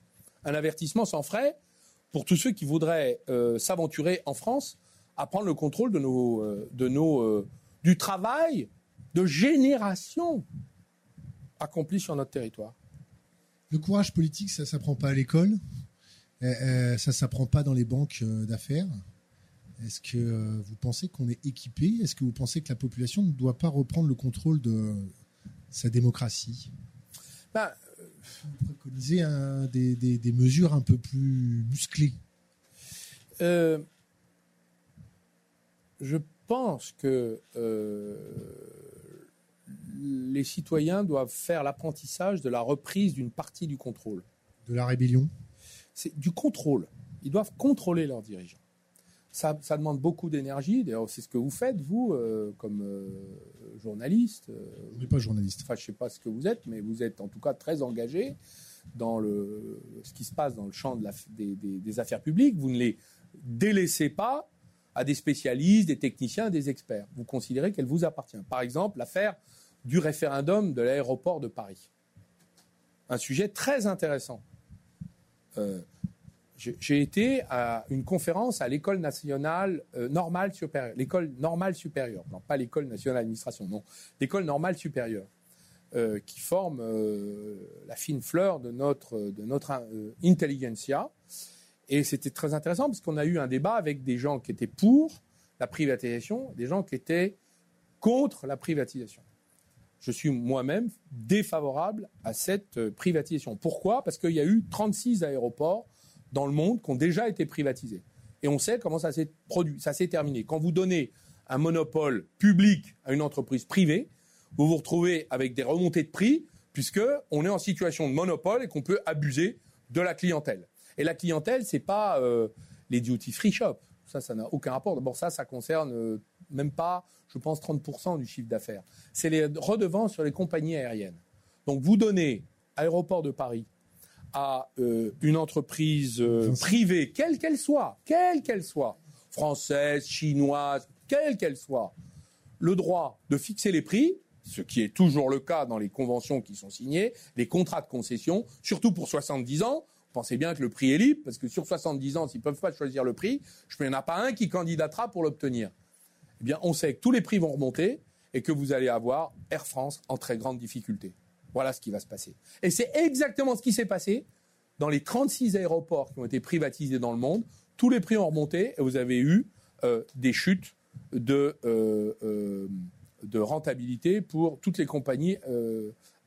Un avertissement sans frais pour tous ceux qui voudraient s'aventurer en France à prendre le contrôle euh, euh, du travail de génération accompli sur notre territoire. Le courage politique, ça ne s'apprend pas à l'école, euh, ça ne s'apprend pas dans les banques d'affaires. Est-ce que vous pensez qu'on est équipé? Est-ce que vous pensez que la population ne doit pas reprendre le contrôle de sa démocratie? Vous préconisez des, des, des, mesures un peu plus musclées. Je pense que euh, les citoyens doivent faire l'apprentissage de la reprise d'une partie du contrôle. De la rébellion C'est du contrôle. Ils doivent contrôler leurs dirigeants. Ça, demande beaucoup d'énergie. D'ailleurs, c'est ce que vous faites, vous, euh, comme euh, journaliste. je n'ai pas journaliste. Enfin, je ne sais pas ce que vous êtes, mais vous êtes en tout cas très engagé dans le, ce qui se passe dans le champ de la, des, des affaires publiques. Vous ne les délaissez pas à des spécialistes, des techniciens, des experts. Vous considérez qu'elle vous appartient. Par exemple, l'affaire du référendum de l'aéroport de Paris. Un sujet très intéressant. Euh, j'ai été à une conférence à l'école nationale euh, normale supérieure, non pas l'école nationale d'administration, non, l'école normale supérieure, euh, qui forme la fine fleur de notre, de notre intelligentsia. Et c'était très intéressant parce qu'on a eu un débat avec des gens qui étaient pour la privatisation, des gens qui étaient contre la privatisation. Je suis moi-même défavorable à cette euh, privatisation. Pourquoi? Parce qu'il y a eu 36 aéroports dans le monde qui ont déjà été privatisés. Et on sait comment ça s'est produit, ça s'est terminé. Quand vous donnez un monopole public à une entreprise privée, vous vous retrouvez avec des remontées de prix, puisqu'on est en situation de monopole et qu'on peut abuser de la clientèle. Et la clientèle, c'est pas euh, les duty free shops. Ça, ça n'a aucun rapport. D'abord, ça, ça concerne euh, même pas, je pense, 30% du chiffre d'affaires. C'est les redevances sur les compagnies aériennes. Donc vous donnez aéroport de Paris à euh, une entreprise euh, privée, quelle qu'elle soit, quelle qu'elle soit, française, chinoise, quelle qu'elle soit, le droit de fixer les prix, ce qui est toujours le cas dans les conventions qui sont signées, les contrats de concession, surtout pour 70 ans. Pensez bien que le prix est libre, parce que sur 70 ans, s'ils ne peuvent pas choisir le prix, je il n'y en a pas un qui candidatera pour l'obtenir. Eh bien, on sait que tous les prix vont remonter et que vous allez avoir Air France en très grande difficulté. Voilà ce qui va se passer. Et c'est exactement ce qui s'est passé dans les 36 aéroports qui ont été privatisés dans le monde. Tous les prix ont remonté et vous avez eu euh, des chutes de, euh, euh, de rentabilité pour toutes les compagnies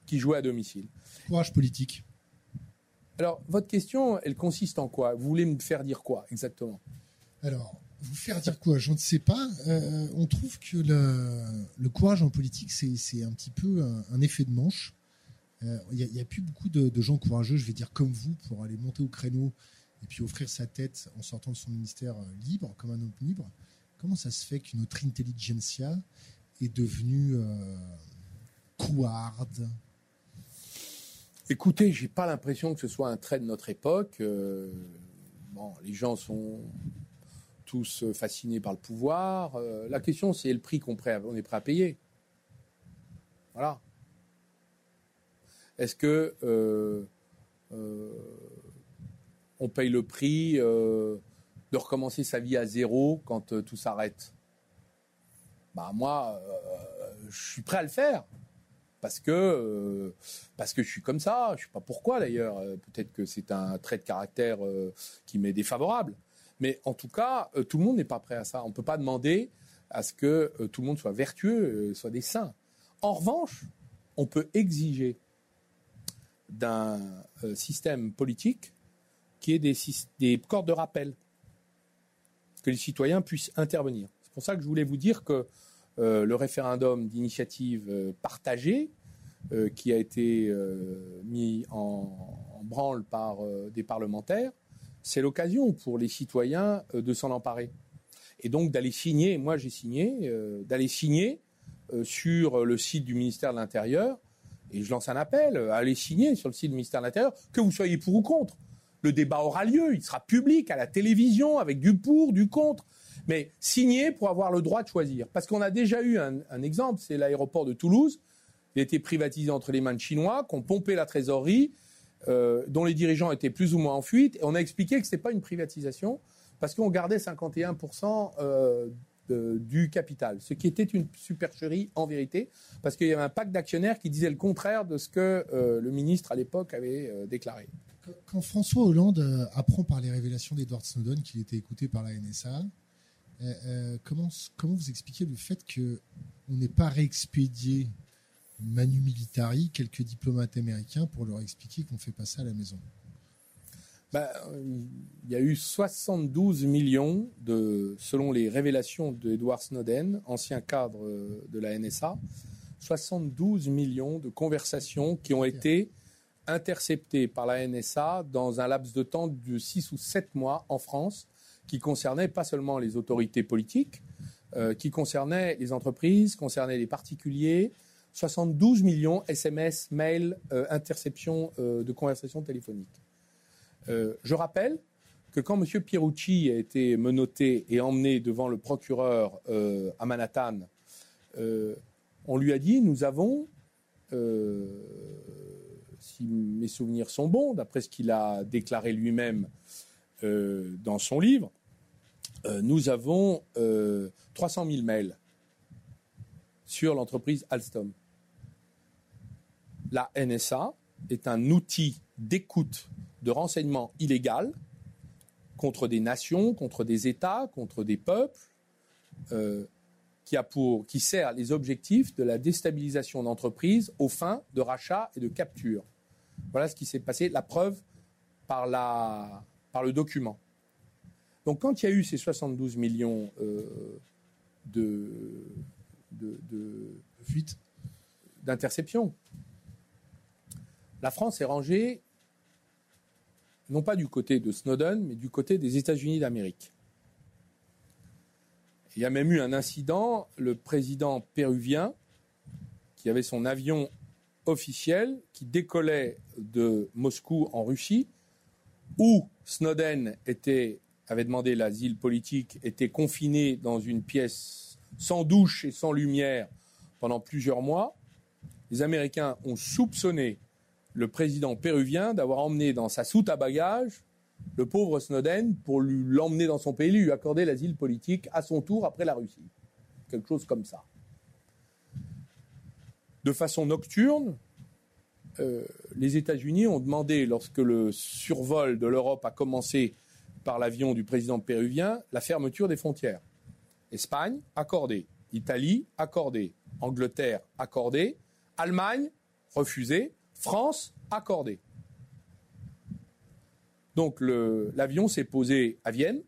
qui jouaient à domicile. Courage politique. Alors, votre question, elle consiste en quoi? Vous voulez me faire dire quoi exactement? Alors, vous faire dire quoi? Je ne sais pas. on trouve que le, courage en politique, c'est un petit peu un effet de manche. Il euh, n'y a, plus beaucoup de, gens courageux, je vais dire comme vous, pour aller monter au créneau et puis offrir sa tête en sortant de son ministère euh, libre, comme un homme libre. Comment ça se fait qu'une autre intelligentsia est devenue euh, couarde? Écoutez, j'ai pas l'impression que ce soit un trait de notre époque. bon, les gens sont tous fascinés par le pouvoir. la question, c'est le prix qu'on est prêt à payer. Voilà. Est-ce que euh, euh, on paye le prix euh, de recommencer sa vie à zéro quand tout s'arrête? Bah moi, je suis prêt à le faire parce que parce que je suis comme ça. Je sais pas pourquoi d'ailleurs. Peut-être que c'est un trait de caractère qui m'est défavorable. Mais en tout cas, tout le monde n'est pas prêt à ça. On ne peut pas demander à ce que tout le monde soit vertueux, soit des saints. En revanche, on peut exiger d'un euh, système politique qui est des, des, cordes de rappel, que les citoyens puissent intervenir. C'est pour ça que je voulais vous dire que euh, le référendum d'initiative euh, partagée, qui a été mis en, branle par des parlementaires, c'est l'occasion pour les citoyens de s'en emparer. Et donc d'aller signer, moi j'ai signé, d'aller signer sur le site du ministère de l'Intérieur et je lance un appel à aller signer sur le site du ministère de l'Intérieur, que vous soyez pour ou contre. Le débat aura lieu, il sera public à la télévision avec du pour, du contre. Mais signer pour avoir le droit de choisir. Parce qu'on a déjà eu un, exemple, c'est l'aéroport de Toulouse. Il a été privatisé entre les mains de Chinois, qui ont pompé la trésorerie, euh, dont les dirigeants étaient plus ou moins en fuite. Et on a expliqué que ce n'était pas une privatisation, parce qu'on gardait 51% euh, du capital, ce qui était une supercherie en vérité, parce qu'il y avait un pacte d'actionnaires qui disait le contraire de ce que euh, le ministre à l'époque avait déclaré. Quand François Hollande apprend par les révélations d'Edward Snowden qu'il était écouté par la NSA, comment, comment vous expliquez le fait qu'on n'ait pas réexpédié Manu Militari quelques diplomates américains pour leur expliquer qu'on fait pas ça à la maison bah, il y a eu 72 millions, de, selon les révélations d'Edward Snowden, ancien cadre de la NSA, 72 millions de conversations qui ont été interceptées par la NSA dans un laps de temps de 6 ou 7 mois en France, qui concernaient pas seulement les autorités politiques, euh, qui concernaient les entreprises, concernaient les particuliers. 72 millions SMS, mails, euh, interceptions euh, de conversations téléphoniques. Euh, je rappelle que quand M. Pierucci a été menotté et emmené devant le procureur euh, à Manhattan, on lui a dit nous avons, si mes souvenirs sont bons, d'après ce qu'il a déclaré lui-même dans son livre, nous avons 300 000 mails sur l'entreprise Alstom. La NSA est un outil d'écoute de renseignement illégal contre des nations, contre des États, contre des peuples, euh, qui, a pour, qui sert les objectifs de la déstabilisation d'entreprises aux fins de rachat et de capture. Voilà ce qui s'est passé, la preuve par, la, par le document. Donc quand il y a eu ces 72 millions euh, de, de, de fuites, d'interceptions, la France est rangée non pas du côté de Snowden, mais du côté des États-Unis d'Amérique. Il y a même eu un incident, le président péruvien, qui avait son avion officiel, qui décollait de Moscou en Russie, où Snowden avait demandé l'asile politique, était confiné dans une pièce sans douche et sans lumière pendant plusieurs mois. Les Américains ont soupçonné le président péruvien d'avoir emmené dans sa soute à bagages le pauvre Snowden pour l'emmener dans son pays, lui accorder l'asile politique à son tour après la Russie. Quelque chose comme ça. De façon nocturne, euh, les États-Unis ont demandé, lorsque le survol de l'Europe a commencé par l'avion du président péruvien, la fermeture des frontières. Espagne, accordé. Italie, accordé. Angleterre, accordé. Allemagne, refusé. France, accordé. Donc l'avion s'est posé à Vienne.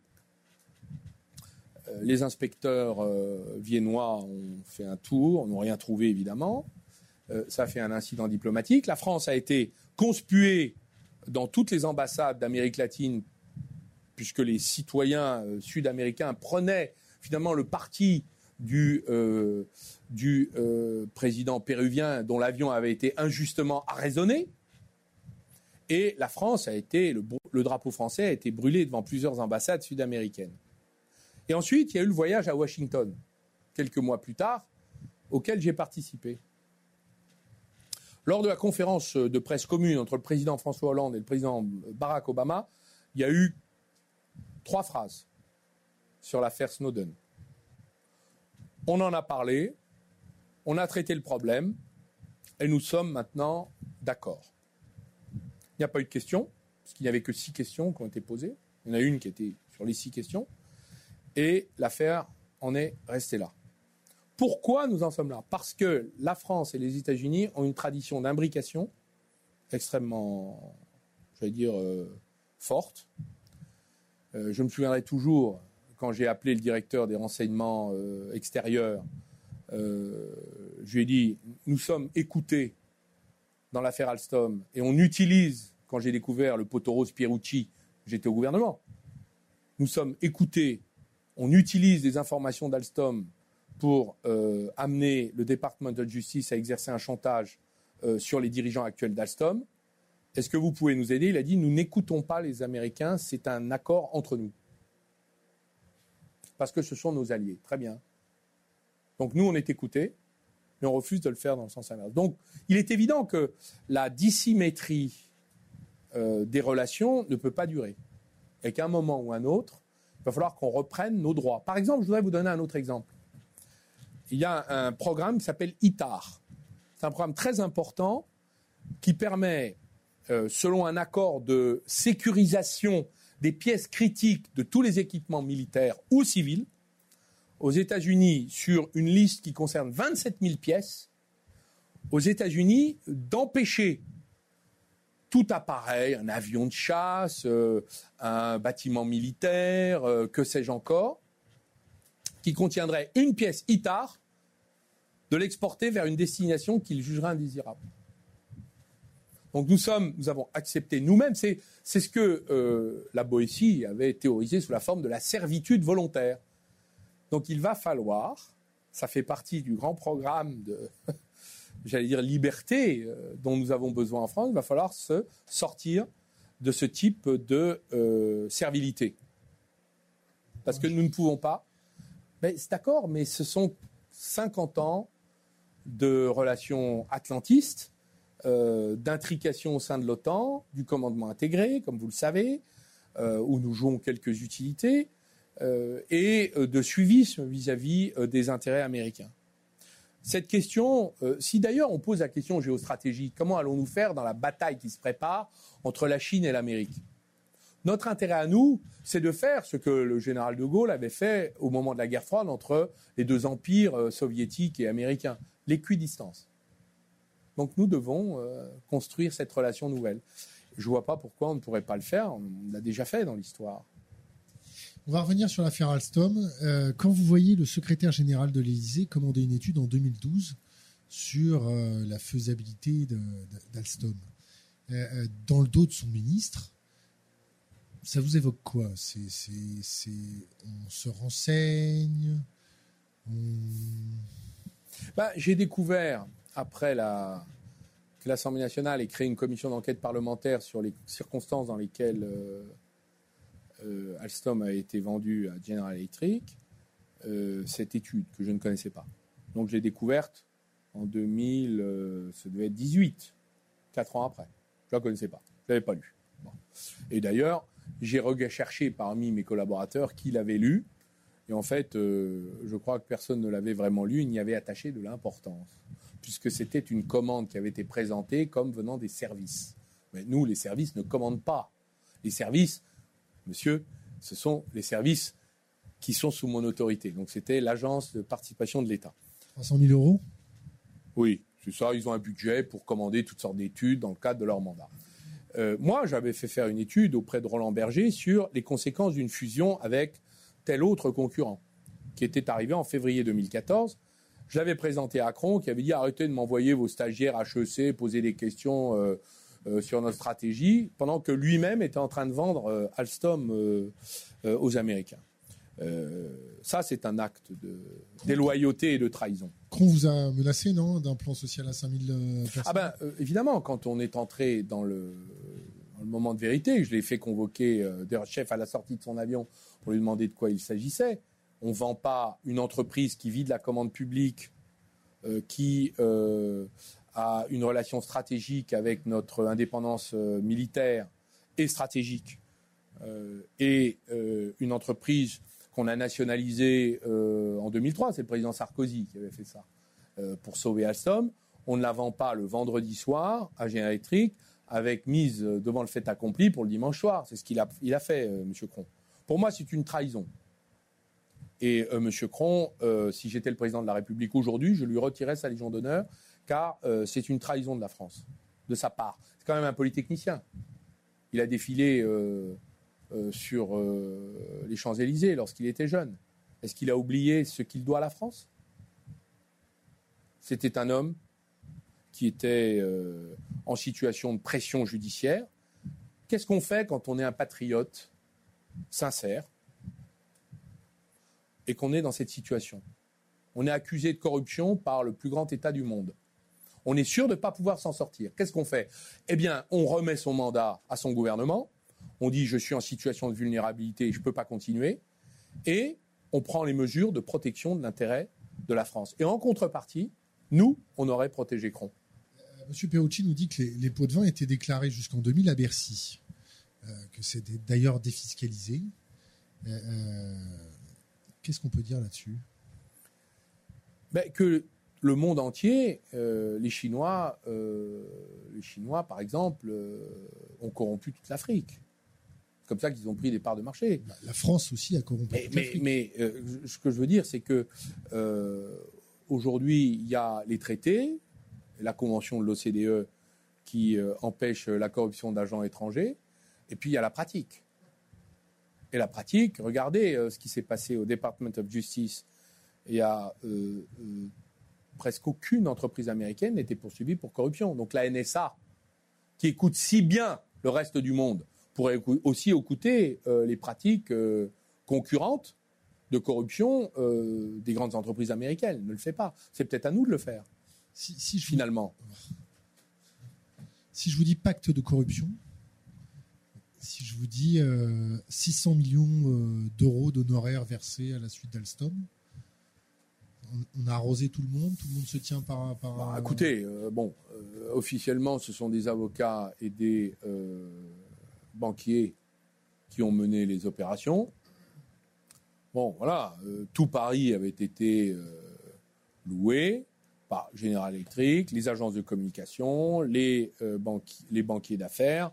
Euh, les inspecteurs euh, viennois ont fait un tour, n'ont rien trouvé évidemment. Euh, ça a fait un incident diplomatique. La France a été conspuée dans toutes les ambassades d'Amérique latine, puisque les citoyens sud-américains prenaient finalement le parti du, du président péruvien dont l'avion avait été injustement arraisonné. Et la France été, le, drapeau français a été brûlé devant plusieurs ambassades sud-américaines. Et ensuite, il y a eu le voyage à Washington, quelques mois plus tard, auquel j'ai participé. Lors de la conférence de presse commune entre le président François Hollande et le président Barack Obama, il y a eu trois phrases sur l'affaire Snowden. On en a parlé, on a traité le problème, et nous sommes maintenant d'accord. Il n'y a pas eu de questions, parce qu'il n'y avait que six questions qui ont été posées. Il y en a une qui était sur les six questions. Et l'affaire en est restée là. Pourquoi nous en sommes là? Parce que la France et les États-Unis ont une tradition d'imbrication extrêmement, je vais dire, euh, forte. Euh, je me souviendrai toujours, quand j'ai appelé le directeur des renseignements euh, extérieurs, je lui ai dit, nous sommes écoutés dans l'affaire Alstom et on utilise, quand j'ai découvert le poteau Pierucci, j'étais au gouvernement, nous sommes écoutés, on utilise des informations d'Alstom pour euh, amener le département de justice à exercer un chantage euh, sur les dirigeants actuels d'Alstom. Est-ce que vous pouvez nous aider? Il a dit, nous n'écoutons pas les Américains, c'est un accord entre nous. Parce que ce sont nos alliés. Très bien. Donc nous, on est écoutés mais on refuse de le faire dans le sens inverse. Donc, il est évident que la dissymétrie euh, des relations ne peut pas durer. Et qu'à un moment ou un autre, il va falloir qu'on reprenne nos droits. Par exemple, je voudrais vous donner un autre exemple. Il y a un programme qui s'appelle ITAR. C'est un programme très important qui permet, euh, selon un accord de sécurisation des pièces critiques de tous les équipements militaires ou civils, aux États-Unis sur une liste qui concerne 27 000 pièces, aux États-Unis d'empêcher tout appareil, un avion de chasse, euh, un bâtiment militaire, euh, que sais-je encore, qui contiendrait une pièce ITAR, de l'exporter vers une destination qu'il jugerait indésirable. Donc nous sommes, nous avons accepté nous-mêmes, c'est, ce que euh, la Boétie avait théorisé sous la forme de la servitude volontaire. Donc il va falloir, ça fait partie du grand programme de, <laughs> j'allais dire, liberté euh, dont nous avons besoin en France, il va falloir se sortir de ce type de euh, servilité. Parce que nous ne pouvons pas. Mais c'est d'accord, mais ce sont 50 ans de relations atlantistes, euh, d'intrication au sein de l'OTAN, du commandement intégré, comme vous le savez, où nous jouons quelques utilités, euh, et euh, de suivisme vis-à-vis euh, des intérêts américains. Cette question, si d'ailleurs on pose la question géostratégique, comment allons-nous faire dans la bataille qui se prépare entre la Chine et l'Amérique? Notre intérêt à nous, c'est de faire ce que le général de Gaulle avait fait au moment de la guerre froide entre les deux empires soviétiques et américains, l'équidistance. Donc nous devons construire cette relation nouvelle. Je ne vois pas pourquoi on ne pourrait pas le faire, on l'a déjà fait dans l'histoire. On va revenir sur l'affaire Alstom. Euh, quand vous voyez le secrétaire général de l'Élysée commander une étude en 2012 sur euh, la faisabilité d'Alstom, euh, dans le dos de son ministre, ça vous évoque quoi? C'est, On se renseigne Ben, j'ai découvert, après que l'Assemblée nationale ait créé une commission d'enquête parlementaire sur les circonstances dans lesquelles euh, euh, Alstom a été vendu à General Electric, euh, cette étude que je ne connaissais pas. Donc je l'ai découverte en 2000, ça devait être 18, 4 ans après. Je ne la connaissais pas, je ne l'avais pas lu. Et d'ailleurs, j'ai recherché parmi mes collaborateurs qui l'avait lu. Et en fait, je crois que personne ne l'avait vraiment lu, il n'y avait attaché de l'importance puisque c'était une commande qui avait été présentée comme venant des services. Mais nous, les services ne commandent pas. Les services, monsieur, ce sont les services qui sont sous mon autorité. Donc c'était l'agence de participation de l'État. 300 000 euros? Oui, c'est ça. Ils ont un budget pour commander toutes sortes d'études dans le cadre de leur mandat. Euh, moi, j'avais fait faire une étude auprès de Roland Berger sur les conséquences d'une fusion avec tel autre concurrent, qui était arrivé en février 2014 je l'avais présenté à Cron, qui avait dit arrêtez de m'envoyer vos stagiaires HEC poser des questions euh, euh, sur notre stratégie, pendant que lui-même était en train de vendre euh, Alstom aux Américains. ça, c'est un acte de déloyauté et de trahison. Cron vous a menacé, non, d'un plan social à 5000 personnes? Ah ben, évidemment, quand on est entré dans le, dans le moment de vérité, je l'ai fait convoquer d'ailleurs chef à la sortie de son avion pour lui demander de quoi il s'agissait on ne vend pas une entreprise qui vit de la commande publique, euh, qui euh, a une relation stratégique avec notre indépendance euh, militaire et stratégique, et une entreprise qu'on a nationalisée en 2003, c'est le président Sarkozy qui avait fait ça, pour sauver Alstom. On ne la vend pas le vendredi soir à Electric avec mise devant le fait accompli pour le dimanche soir. C'est ce qu'il a, il a fait, M. Cron. Pour moi, c'est une trahison. Et euh, M. Cron, euh, si j'étais le président de la République aujourd'hui, je lui retirais sa Légion d'honneur, car euh, c'est une trahison de la France, de sa part. C'est quand même un polytechnicien. Il a défilé sur les Champs-Élysées lorsqu'il était jeune. Est-ce qu'il a oublié ce qu'il doit à la France? C'était un homme qui était en situation de pression judiciaire. Qu'est-ce qu'on fait quand on est un patriote sincère qu'on est dans cette situation. On est accusé de corruption par le plus grand État du monde. On est sûr de ne pas pouvoir s'en sortir. Qu'est-ce qu'on fait? Eh bien, on remet son mandat à son gouvernement. On dit je suis en situation de vulnérabilité, je ne peux pas continuer. Et on prend les mesures de protection de l'intérêt de la France. Et en contrepartie, nous, on aurait protégé Cron. Euh, Monsieur Perucci nous dit que les, pots de vin étaient déclarés jusqu'en 2000 à Bercy, euh, que c'est d'ailleurs défiscalisé. Euh, Qu'est-ce qu'on peut dire là-dessus? Ben, Que le monde entier, euh, les Chinois, euh, les Chinois par exemple, euh, ont corrompu toute l'Afrique. C'est comme ça qu'ils ont pris des parts de marché. Bah, la France aussi a corrompu mais, toute l'Afrique. Mais, ce que je veux dire, c'est que aujourd'hui, il y a les traités, la convention de l'OCDE qui empêche la corruption d'agents étrangers, et puis il y a la pratique. Et la pratique, regardez euh, ce qui s'est passé au Department of Justice. Il y a euh, euh, presque aucune entreprise américaine n'était poursuivie pour corruption. Donc la NSA, qui écoute si bien le reste du monde, pourrait aussi écouter les pratiques concurrentes de corruption des grandes entreprises américaines. Ne le fait pas. C'est peut-être à nous de le faire. Si, finalement. Si je vous dis pacte de corruption, si je vous dis 600 euh, millions euh, d'euros d'honoraires versés à la suite d'Alstom, on, a arrosé tout le monde, tout le monde se tient par. par bah, écoutez, euh, bon, officiellement, ce sont des avocats et des banquiers qui ont mené les opérations. Bon, voilà, tout Paris avait été loué par General Electric, les agences de communication, les, les banquiers d'affaires,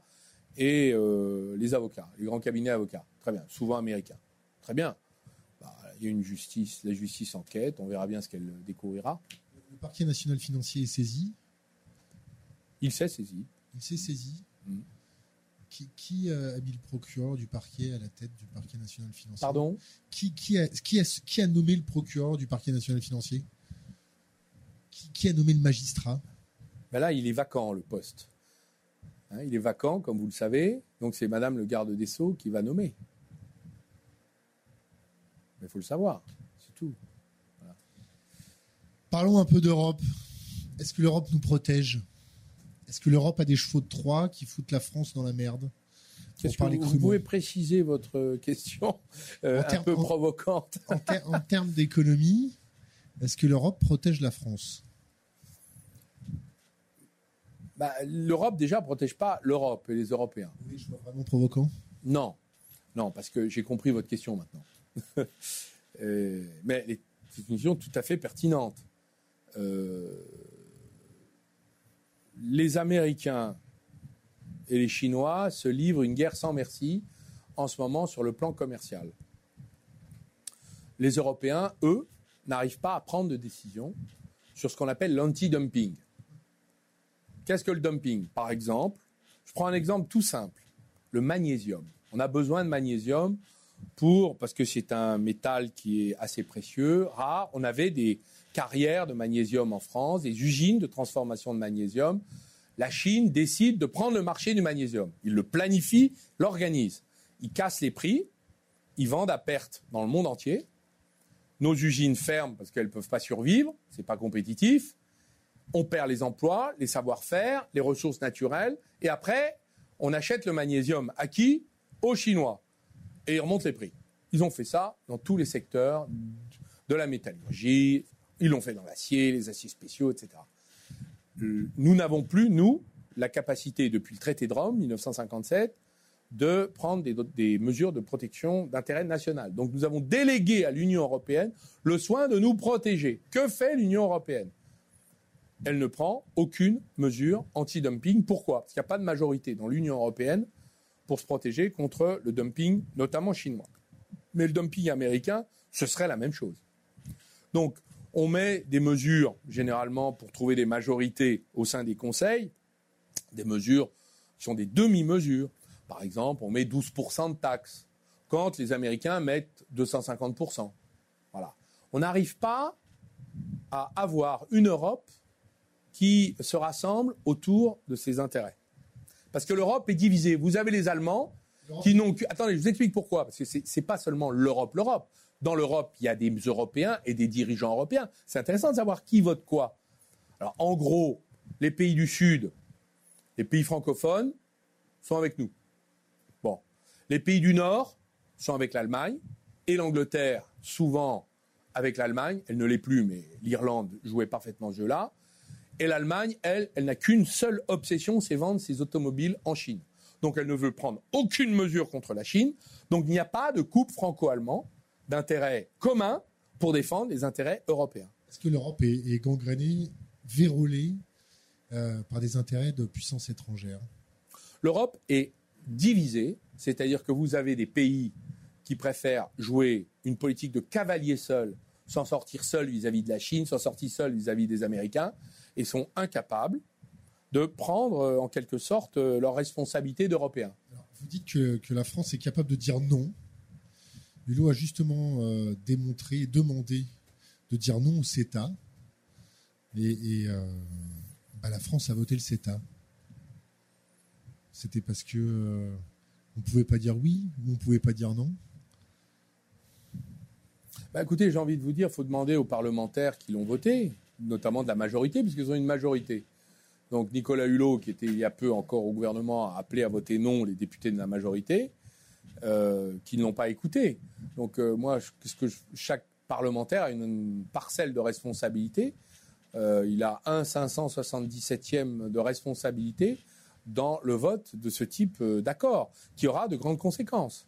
et euh, les avocats, les grands cabinets avocats. Très bien, souvent américains. Très bien. Bah, il y a une justice, la justice enquête, on verra bien ce qu'elle découvrira. Le parquet national financier est saisi Il s'est saisi. Il s'est saisi. Mm. Qui, a mis le procureur du parquet à la tête du parquet national financier? Pardon? Qui, qui, a, qui, qui, a, nommé le procureur du parquet national financier? Qui, a nommé le magistrat? Ben Là, il est vacant, le poste. Hein, il est vacant, comme vous le savez, donc c'est Madame le garde des Sceaux qui va nommer. Mais il faut le savoir, c'est tout. Parlons un peu d'Europe. Est-ce que l'Europe nous protège? Est-ce que l'Europe a des chevaux de Troie qui foutent la France dans la merde? Vous, pouvez préciser votre question euh, un peu provocante? En, termes d'économie, est-ce que l'Europe protège la France? Bah, L'Europe déjà protège pas l'Europe et les Européens. Oui, je suis vraiment provocant. Non, non, parce que j'ai compris votre question maintenant. <laughs> Euh, mais c'est une question tout à fait pertinente. Euh, les Américains et les Chinois se livrent une guerre sans merci en ce moment sur le plan commercial. Les Européens, eux, n'arrivent pas à prendre de décision sur ce qu'on appelle l'anti-dumping. Qu'est-ce que le dumping? Par exemple, je prends un exemple tout simple, le magnésium. On a besoin de magnésium pour, parce que c'est un métal qui est assez précieux, rare. On avait des carrières de magnésium en France, des usines de transformation de magnésium la Chine décide de prendre le marché du magnésium. Il le planifie, l'organise. Ils cassent les prix, ils vendent à perte dans le monde entier. Nos usines ferment parce qu'elles ne peuvent pas survivre, ce n'est pas compétitif. On perd les emplois, les savoir-faire, les ressources naturelles. Et après, on achète le magnésium à qui Aux Chinois. Et ils remontent les prix. Ils ont fait ça dans tous les secteurs de la métallurgie. Ils l'ont fait dans l'acier, les aciers spéciaux, etc nous n'avons plus, nous, la capacité, depuis le traité de Rome, 1957, de prendre des, mesures de protection d'intérêt national. Donc nous avons délégué à l'Union européenne le soin de nous protéger. Que fait l'Union européenne? Elle ne prend aucune mesure anti-dumping. Pourquoi? Parce qu'il n'y a pas de majorité dans l'Union européenne pour se protéger contre le dumping, notamment chinois. Mais le dumping américain, ce serait la même chose. Donc on met des mesures, généralement, pour trouver des majorités au sein des conseils, des mesures qui sont des demi-mesures. Par exemple, on met 12% de taxes, quand les Américains mettent 250%. Voilà. On n'arrive pas à avoir une Europe qui se rassemble autour de ses intérêts. Parce que l'Europe est divisée. Vous avez les Allemands qui n'ont que... Attendez, je vous explique pourquoi. Parce que ce n'est pas seulement l'Europe, l'Europe dans l'Europe, il y a des Européens et des dirigeants européens. C'est intéressant de savoir qui vote quoi. Alors, en gros, les pays du Sud, les pays francophones, sont avec nous. Bon. Les pays du Nord sont avec l'Allemagne et l'Angleterre, souvent avec l'Allemagne. Elle ne l'est plus, mais l'Irlande jouait parfaitement ce jeu-là. Et l'Allemagne, elle, elle n'a qu'une seule obsession, c'est vendre ses automobiles en Chine. Donc elle ne veut prendre aucune mesure contre la Chine. Donc il n'y a pas de couple franco-allemand d'intérêts communs pour défendre les intérêts européens. Est-ce que l'Europe est, gangrénée, vérolée euh, par des intérêts de puissances étrangères L'Europe est divisée, c'est-à-dire que vous avez des pays qui préfèrent jouer une politique de cavalier seul, s'en sortir seul vis-à-vis de la Chine, s'en sortir seul vis-à-vis des Américains, et sont incapables de prendre euh, en quelque sorte euh, leurs responsabilités d'Européens. Vous dites que, que, la France est capable de dire non Hulot a justement euh, démontré, demandé de dire non au CETA. Et, euh, bah, la France a voté le CETA. C'était parce que euh, on ne pouvait pas dire oui ou on ne pouvait pas dire non bah, Écoutez, j'ai envie de vous dire, il faut demander aux parlementaires qui l'ont voté, notamment de la majorité, puisqu'ils ont une majorité. Donc Nicolas Hulot, qui était il y a peu encore au gouvernement, a appelé à voter non les députés de la majorité. Euh, qui ne l'ont pas écouté. Donc euh, moi, chaque parlementaire a une, parcelle de responsabilité. Euh, il a un 577e de responsabilité dans le vote de ce type d'accord, qui aura de grandes conséquences.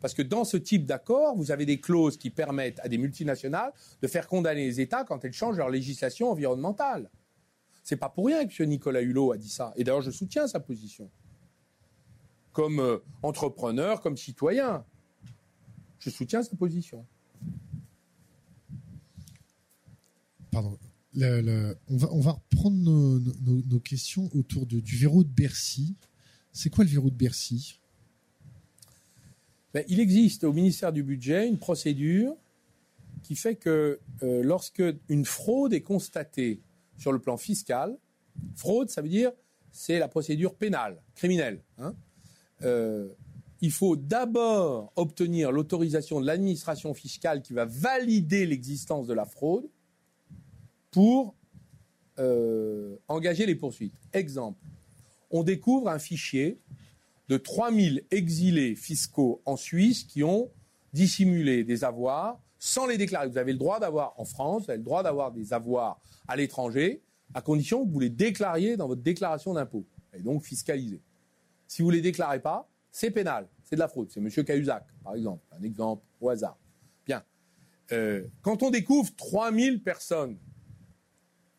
Parce que dans ce type d'accord, vous avez des clauses qui permettent à des multinationales de faire condamner les États quand elles changent leur législation environnementale. C'est pas pour rien que M. Nicolas Hulot a dit ça. Et d'ailleurs, je soutiens sa position comme euh, entrepreneur, comme citoyen. Je soutiens sa position. Pardon. on, va, on va reprendre nos, questions autour du verrou de Bercy. C'est quoi le verrou de Bercy? Ben, Il existe au ministère du Budget une procédure qui fait que euh, lorsque une fraude est constatée sur le plan fiscal, fraude, ça veut dire c'est la procédure pénale, criminelle. Hein euh, il faut d'abord obtenir l'autorisation de l'administration fiscale qui va valider l'existence de la fraude. pour euh, engager les poursuites. Exemple, on découvre un fichier de 3000 exilés fiscaux en Suisse qui ont dissimulé des avoirs sans les déclarer. Vous avez le droit d'avoir en France, vous avez le droit d'avoir des avoirs à l'étranger, à condition que vous les déclariez dans votre déclaration d'impôt, et donc fiscalisés. Si vous ne les déclarez pas, c'est pénal, c'est de la fraude. C'est M. Cahuzac, par exemple, un exemple au hasard. Bien. Euh, quand on découvre 3000 personnes,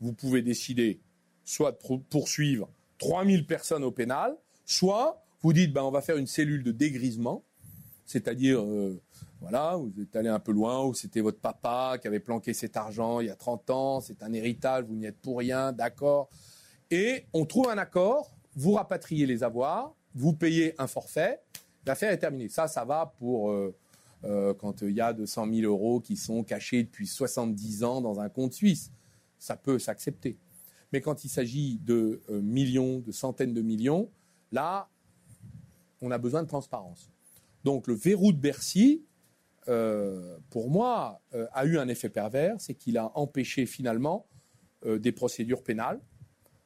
vous pouvez décider soit de poursuivre 3000 personnes au pénal, soit vous dites ben, on va faire une cellule de dégrisement, c'est-à-dire euh, voilà, vous êtes allé un peu loin, ou c'était votre papa qui avait planqué cet argent il y a 30 ans, c'est un héritage, vous n'y êtes pour rien, d'accord. Et on trouve un accord, vous rapatriez les avoirs, vous payez un forfait, l'affaire est terminée. Ça, ça va pour euh, euh, quand il y a 200 000 euros qui sont cachés depuis 70 ans dans un compte suisse. Ça peut s'accepter. Mais quand il s'agit de millions, de centaines de millions, là, on a besoin de transparence. Donc le verrou de Bercy, euh, pour moi, euh, a eu un effet pervers, c'est qu'il a empêché finalement euh, des procédures pénales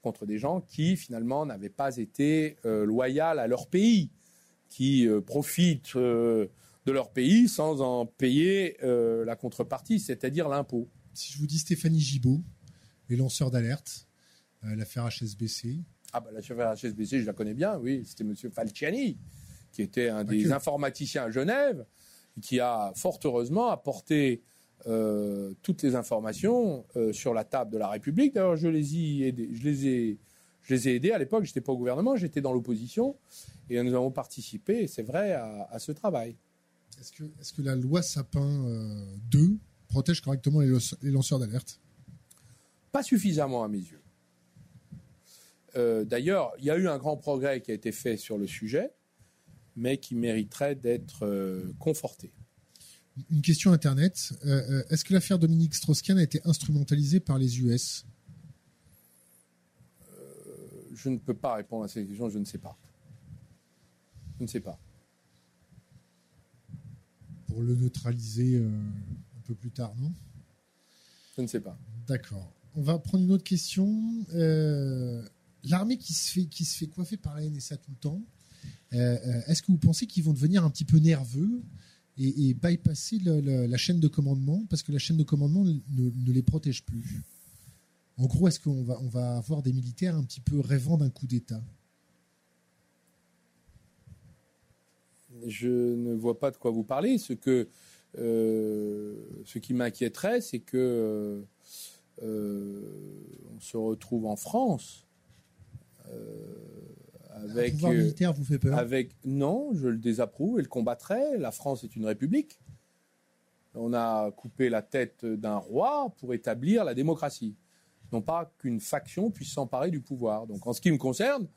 contre des gens qui finalement n'avaient pas été loyaux à leur pays, qui profitent de leur pays sans en payer la contrepartie, c'est-à-dire l'impôt. Si je vous dis Stéphanie Gibault, les lanceurs d'alerte, l'affaire HSBC. Ah bah l'affaire HSBC, je la connais bien, oui, c'était M. Falciani, qui était un des informaticiens à Genève, qui a fort heureusement apporté euh, toutes les informations euh, sur la table de la République. D'ailleurs, je les ai aidés. Je les ai, je les ai aidés à l'époque. J'étais pas au gouvernement, j'étais dans l'opposition, et nous avons participé. C'est vrai à, ce travail. Est-ce que, est que, la loi Sapin 2 euh, protège correctement les, lanceurs d'alerte? Pas suffisamment à mes yeux. D'ailleurs, il y a eu un grand progrès qui a été fait sur le sujet mais qui mériterait d'être euh, conforté. Une question Internet. Euh, euh, est-ce que l'affaire Dominique Strauss-Kahn a été instrumentalisée par les US Je ne peux pas répondre à cette question, je ne sais pas. Je ne sais pas. Pour le neutraliser un peu plus tard, non? Je ne sais pas. D'accord. On va prendre une autre question. L'armée qui se fait coiffer par la NSA tout le temps, euh, euh, est-ce que vous pensez qu'ils vont devenir un petit peu nerveux et, bypasser la chaîne de commandement parce que la chaîne de commandement ne, les protège plus? En gros, est-ce qu'on va, avoir des militaires un petit peu rêvant d'un coup d'État? Je ne vois pas de quoi vous parlez. Euh, ce qui m'inquiéterait, c'est que on se retrouve en France avec, pouvoir euh, militaire vous fait peur Avec non, je le désapprouve et le combattrai. La France est une république. On a coupé la tête d'un roi pour établir la démocratie, non pas qu'une faction puisse s'emparer du pouvoir. Donc, en ce qui me concerne,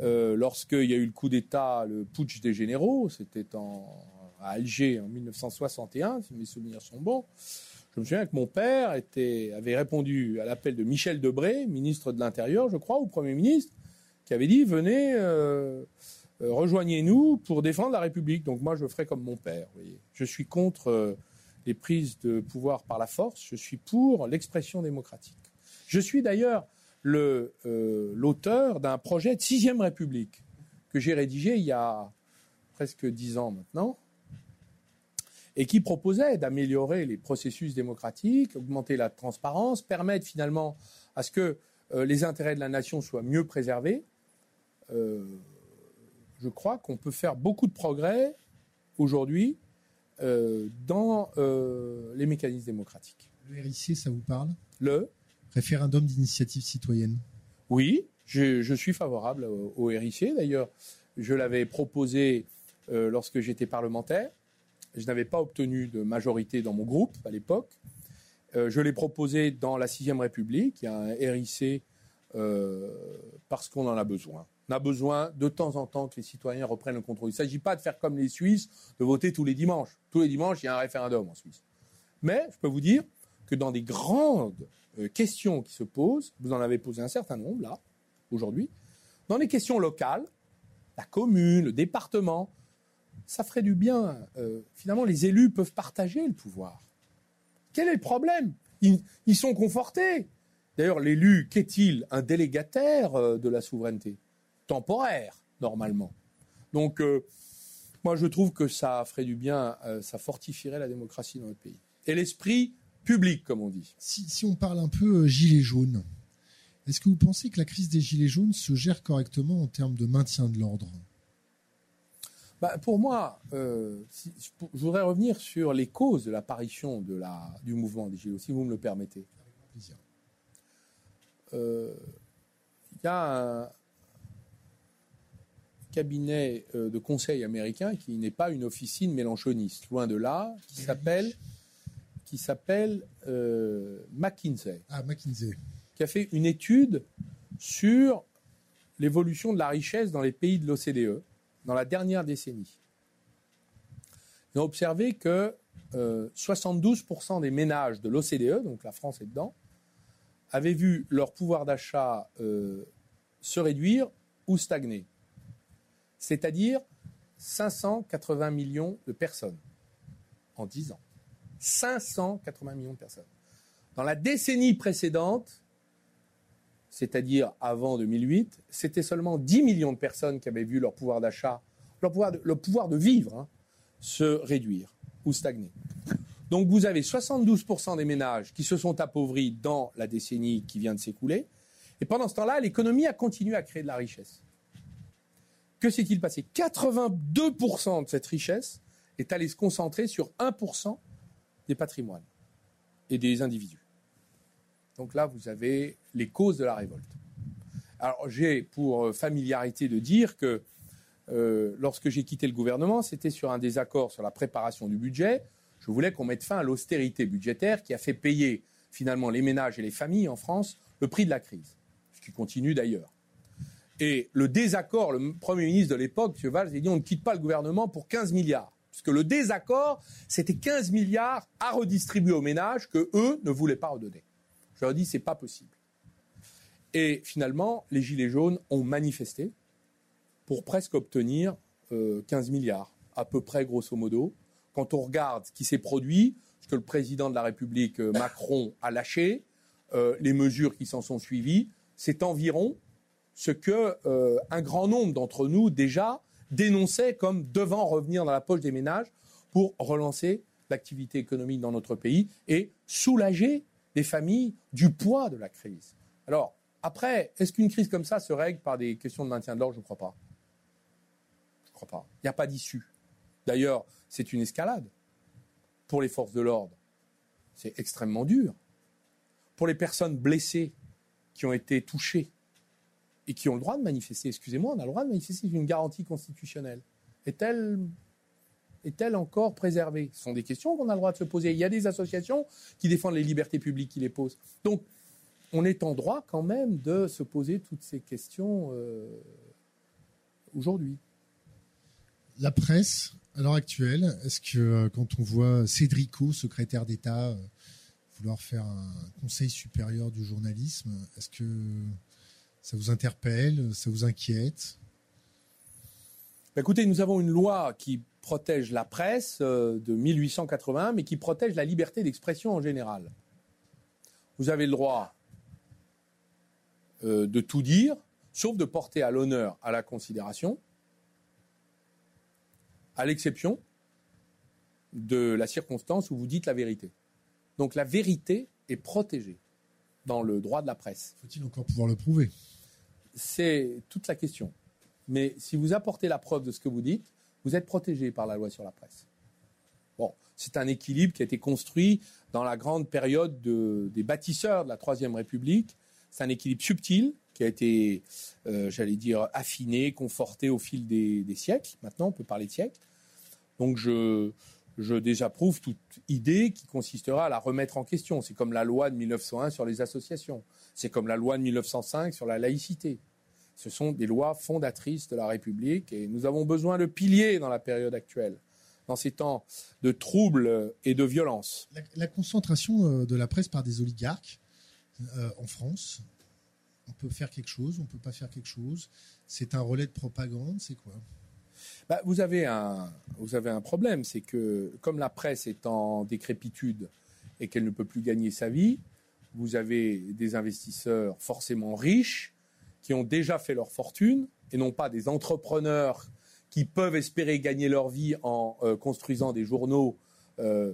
euh, lorsqu'il y a eu le coup d'État, le putsch des généraux, c'était à Alger en 1961, si mes souvenirs sont bons. Je me souviens que mon père était, avait répondu à l'appel de Michel Debré, ministre de l'Intérieur, je crois, ou Premier ministre, qui avait dit venez, euh, euh, rejoignez-nous pour défendre la République. Donc moi, je ferai comme mon père. Je suis contre euh, les prises de pouvoir par la force. Je suis pour l'expression démocratique. Je suis d'ailleurs l'auteur d'un projet de sixième République que j'ai rédigé il y a presque dix ans maintenant et qui proposait d'améliorer les processus démocratiques, augmenter la transparence, permettre finalement à ce que les intérêts de la nation soient mieux préservés euh, je crois qu'on peut faire beaucoup de progrès aujourd'hui euh, dans euh, les mécanismes démocratiques. Le RIC, ça vous parle? Le Référendum d'initiative citoyenne. Oui, je, suis favorable au, RIC. D'ailleurs, je l'avais proposé lorsque j'étais parlementaire. Je n'avais pas obtenu de majorité dans mon groupe à l'époque. je l'ai proposé dans la Sixième République. Il y a un RIC parce qu'on en a besoin. On a besoin de temps en temps que les citoyens reprennent le contrôle. Il ne s'agit pas de faire comme les Suisses, de voter tous les dimanches. Tous les dimanches, il y a un référendum en Suisse. Mais je peux vous dire que dans des grandes euh, questions qui se posent, vous en avez posé un certain nombre là, aujourd'hui, dans les questions locales, la commune, le département, ça ferait du bien. Euh, finalement, les élus peuvent partager le pouvoir. Quel est le problème? Ils, sont confortés. D'ailleurs, l'élu, qu'est-il? Un délégataire euh, de la souveraineté Temporaire, normalement. Donc, euh, moi, je trouve que ça ferait du bien, euh, ça fortifierait la démocratie dans notre pays. Et l'esprit public, comme on dit. Si, on parle un peu gilet jaune, est-ce que vous pensez que la crise des gilets jaunes se gère correctement en termes de maintien de l'ordre? Bah, Pour moi, je voudrais revenir sur les causes de l'apparition du mouvement des gilets jaunes, si vous me le permettez. Avec plaisir. Euh, il y a un cabinet euh, de conseil américain qui n'est pas une officine mélanchoniste, loin de là, qui s'appelle qui s'appelle euh, McKinsey. Ah, McKinsey. Qui a fait une étude sur l'évolution de la richesse dans les pays de l'OCDE dans la dernière décennie. Ils ont observé que 72% des ménages de l'OCDE, donc la France est dedans, avaient vu leur pouvoir d'achat euh, se réduire ou stagner. C'est-à-dire 580 millions de personnes en 10 ans. 580 millions de personnes. Dans la décennie précédente, c'est-à-dire avant 2008, c'était seulement 10 millions de personnes qui avaient vu leur pouvoir d'achat, leur pouvoir de, le pouvoir de vivre hein, se réduire ou stagner. Donc vous avez 72% des ménages qui se sont appauvris dans la décennie qui vient de s'écouler. Et pendant ce temps-là, l'économie a continué à créer de la richesse. Que s'est-il passé? 82% de cette richesse est allée se concentrer sur 1% des patrimoines et des individus. Donc là, vous avez les causes de la révolte. Alors j'ai pour familiarité de dire que euh, lorsque j'ai quitté le gouvernement, c'était sur un désaccord sur la préparation du budget je voulais qu'on mette fin à l'austérité budgétaire qui a fait payer finalement les ménages et les familles en France le prix de la crise, ce qui continue d'ailleurs. Et le désaccord, le Premier ministre de l'époque, M. Valls, a dit on ne quitte pas le gouvernement pour 15 milliards. Parce que le désaccord, c'était 15 milliards à redistribuer aux ménages que eux ne voulaient pas redonner. Je leur dit c'est pas possible. Et finalement, les Gilets jaunes ont manifesté pour presque obtenir 15 euh, milliards, à peu près grosso modo quand on regarde ce qui s'est produit, ce que le président de la République euh, Macron a lâché, euh, les mesures qui s'en sont suivies, c'est environ ce que euh, un grand nombre d'entre nous déjà dénonçaient comme devant revenir dans la poche des ménages pour relancer l'activité économique dans notre pays et soulager les familles du poids de la crise. Alors, après, est-ce qu'une crise comme ça se règle par des questions de maintien de l'ordre? Je ne crois pas. Je ne crois pas. Il n'y a pas d'issue. D'ailleurs, c'est une escalade. Pour les forces de l'ordre, c'est extrêmement dur. Pour les personnes blessées qui ont été touchées et qui ont le droit de manifester, excusez-moi, on a le droit de manifester, c'est une garantie constitutionnelle. Est-elle est-elle encore préservée? Ce sont des questions qu'on a le droit de se poser. Il y a des associations qui défendent les libertés publiques qui les posent. Donc, on est en droit quand même de se poser toutes ces questions euh, aujourd'hui. La presse à l'heure actuelle, est-ce que euh, quand on voit Cédrico, secrétaire d'État, euh, vouloir faire un conseil supérieur du journalisme, est-ce que ça vous interpelle, ça vous inquiète? Bah, Écoutez, nous avons une loi qui protège la presse euh, de 1881, mais qui protège la liberté d'expression en général. Vous avez le droit de tout dire, sauf de porter à l'honneur, à la considération, à l'exception de la circonstance où vous dites la vérité. Donc la vérité est protégée dans le droit de la presse. Faut-il encore pouvoir le prouver? C'est toute la question. Mais si vous apportez la preuve de ce que vous dites, vous êtes protégé par la loi sur la presse. Bon, c'est un équilibre qui a été construit dans la grande période des bâtisseurs de la Troisième République. C'est un équilibre subtil qui a été, euh, j'allais dire, affiné, conforté au fil des, siècles. Maintenant, on peut parler de siècles. Donc je, je désapprouve toute idée qui consistera à la remettre en question. C'est comme la loi de 1901 sur les associations. C'est comme la loi de 1905 sur la laïcité. Ce sont des lois fondatrices de la République et nous avons besoin de piliers dans la période actuelle, dans ces temps de troubles et de violence. La, concentration euh, de la presse par des oligarques euh, en France, on peut faire quelque chose, on ne peut pas faire quelque chose. C'est un relais de propagande, c'est quoi? Bah, vous, avez un, problème, c'est que comme la presse est en décrépitude et qu'elle ne peut plus gagner sa vie, vous avez des investisseurs forcément riches qui ont déjà fait leur fortune et non pas des entrepreneurs qui peuvent espérer gagner leur vie en euh, construisant des journaux euh,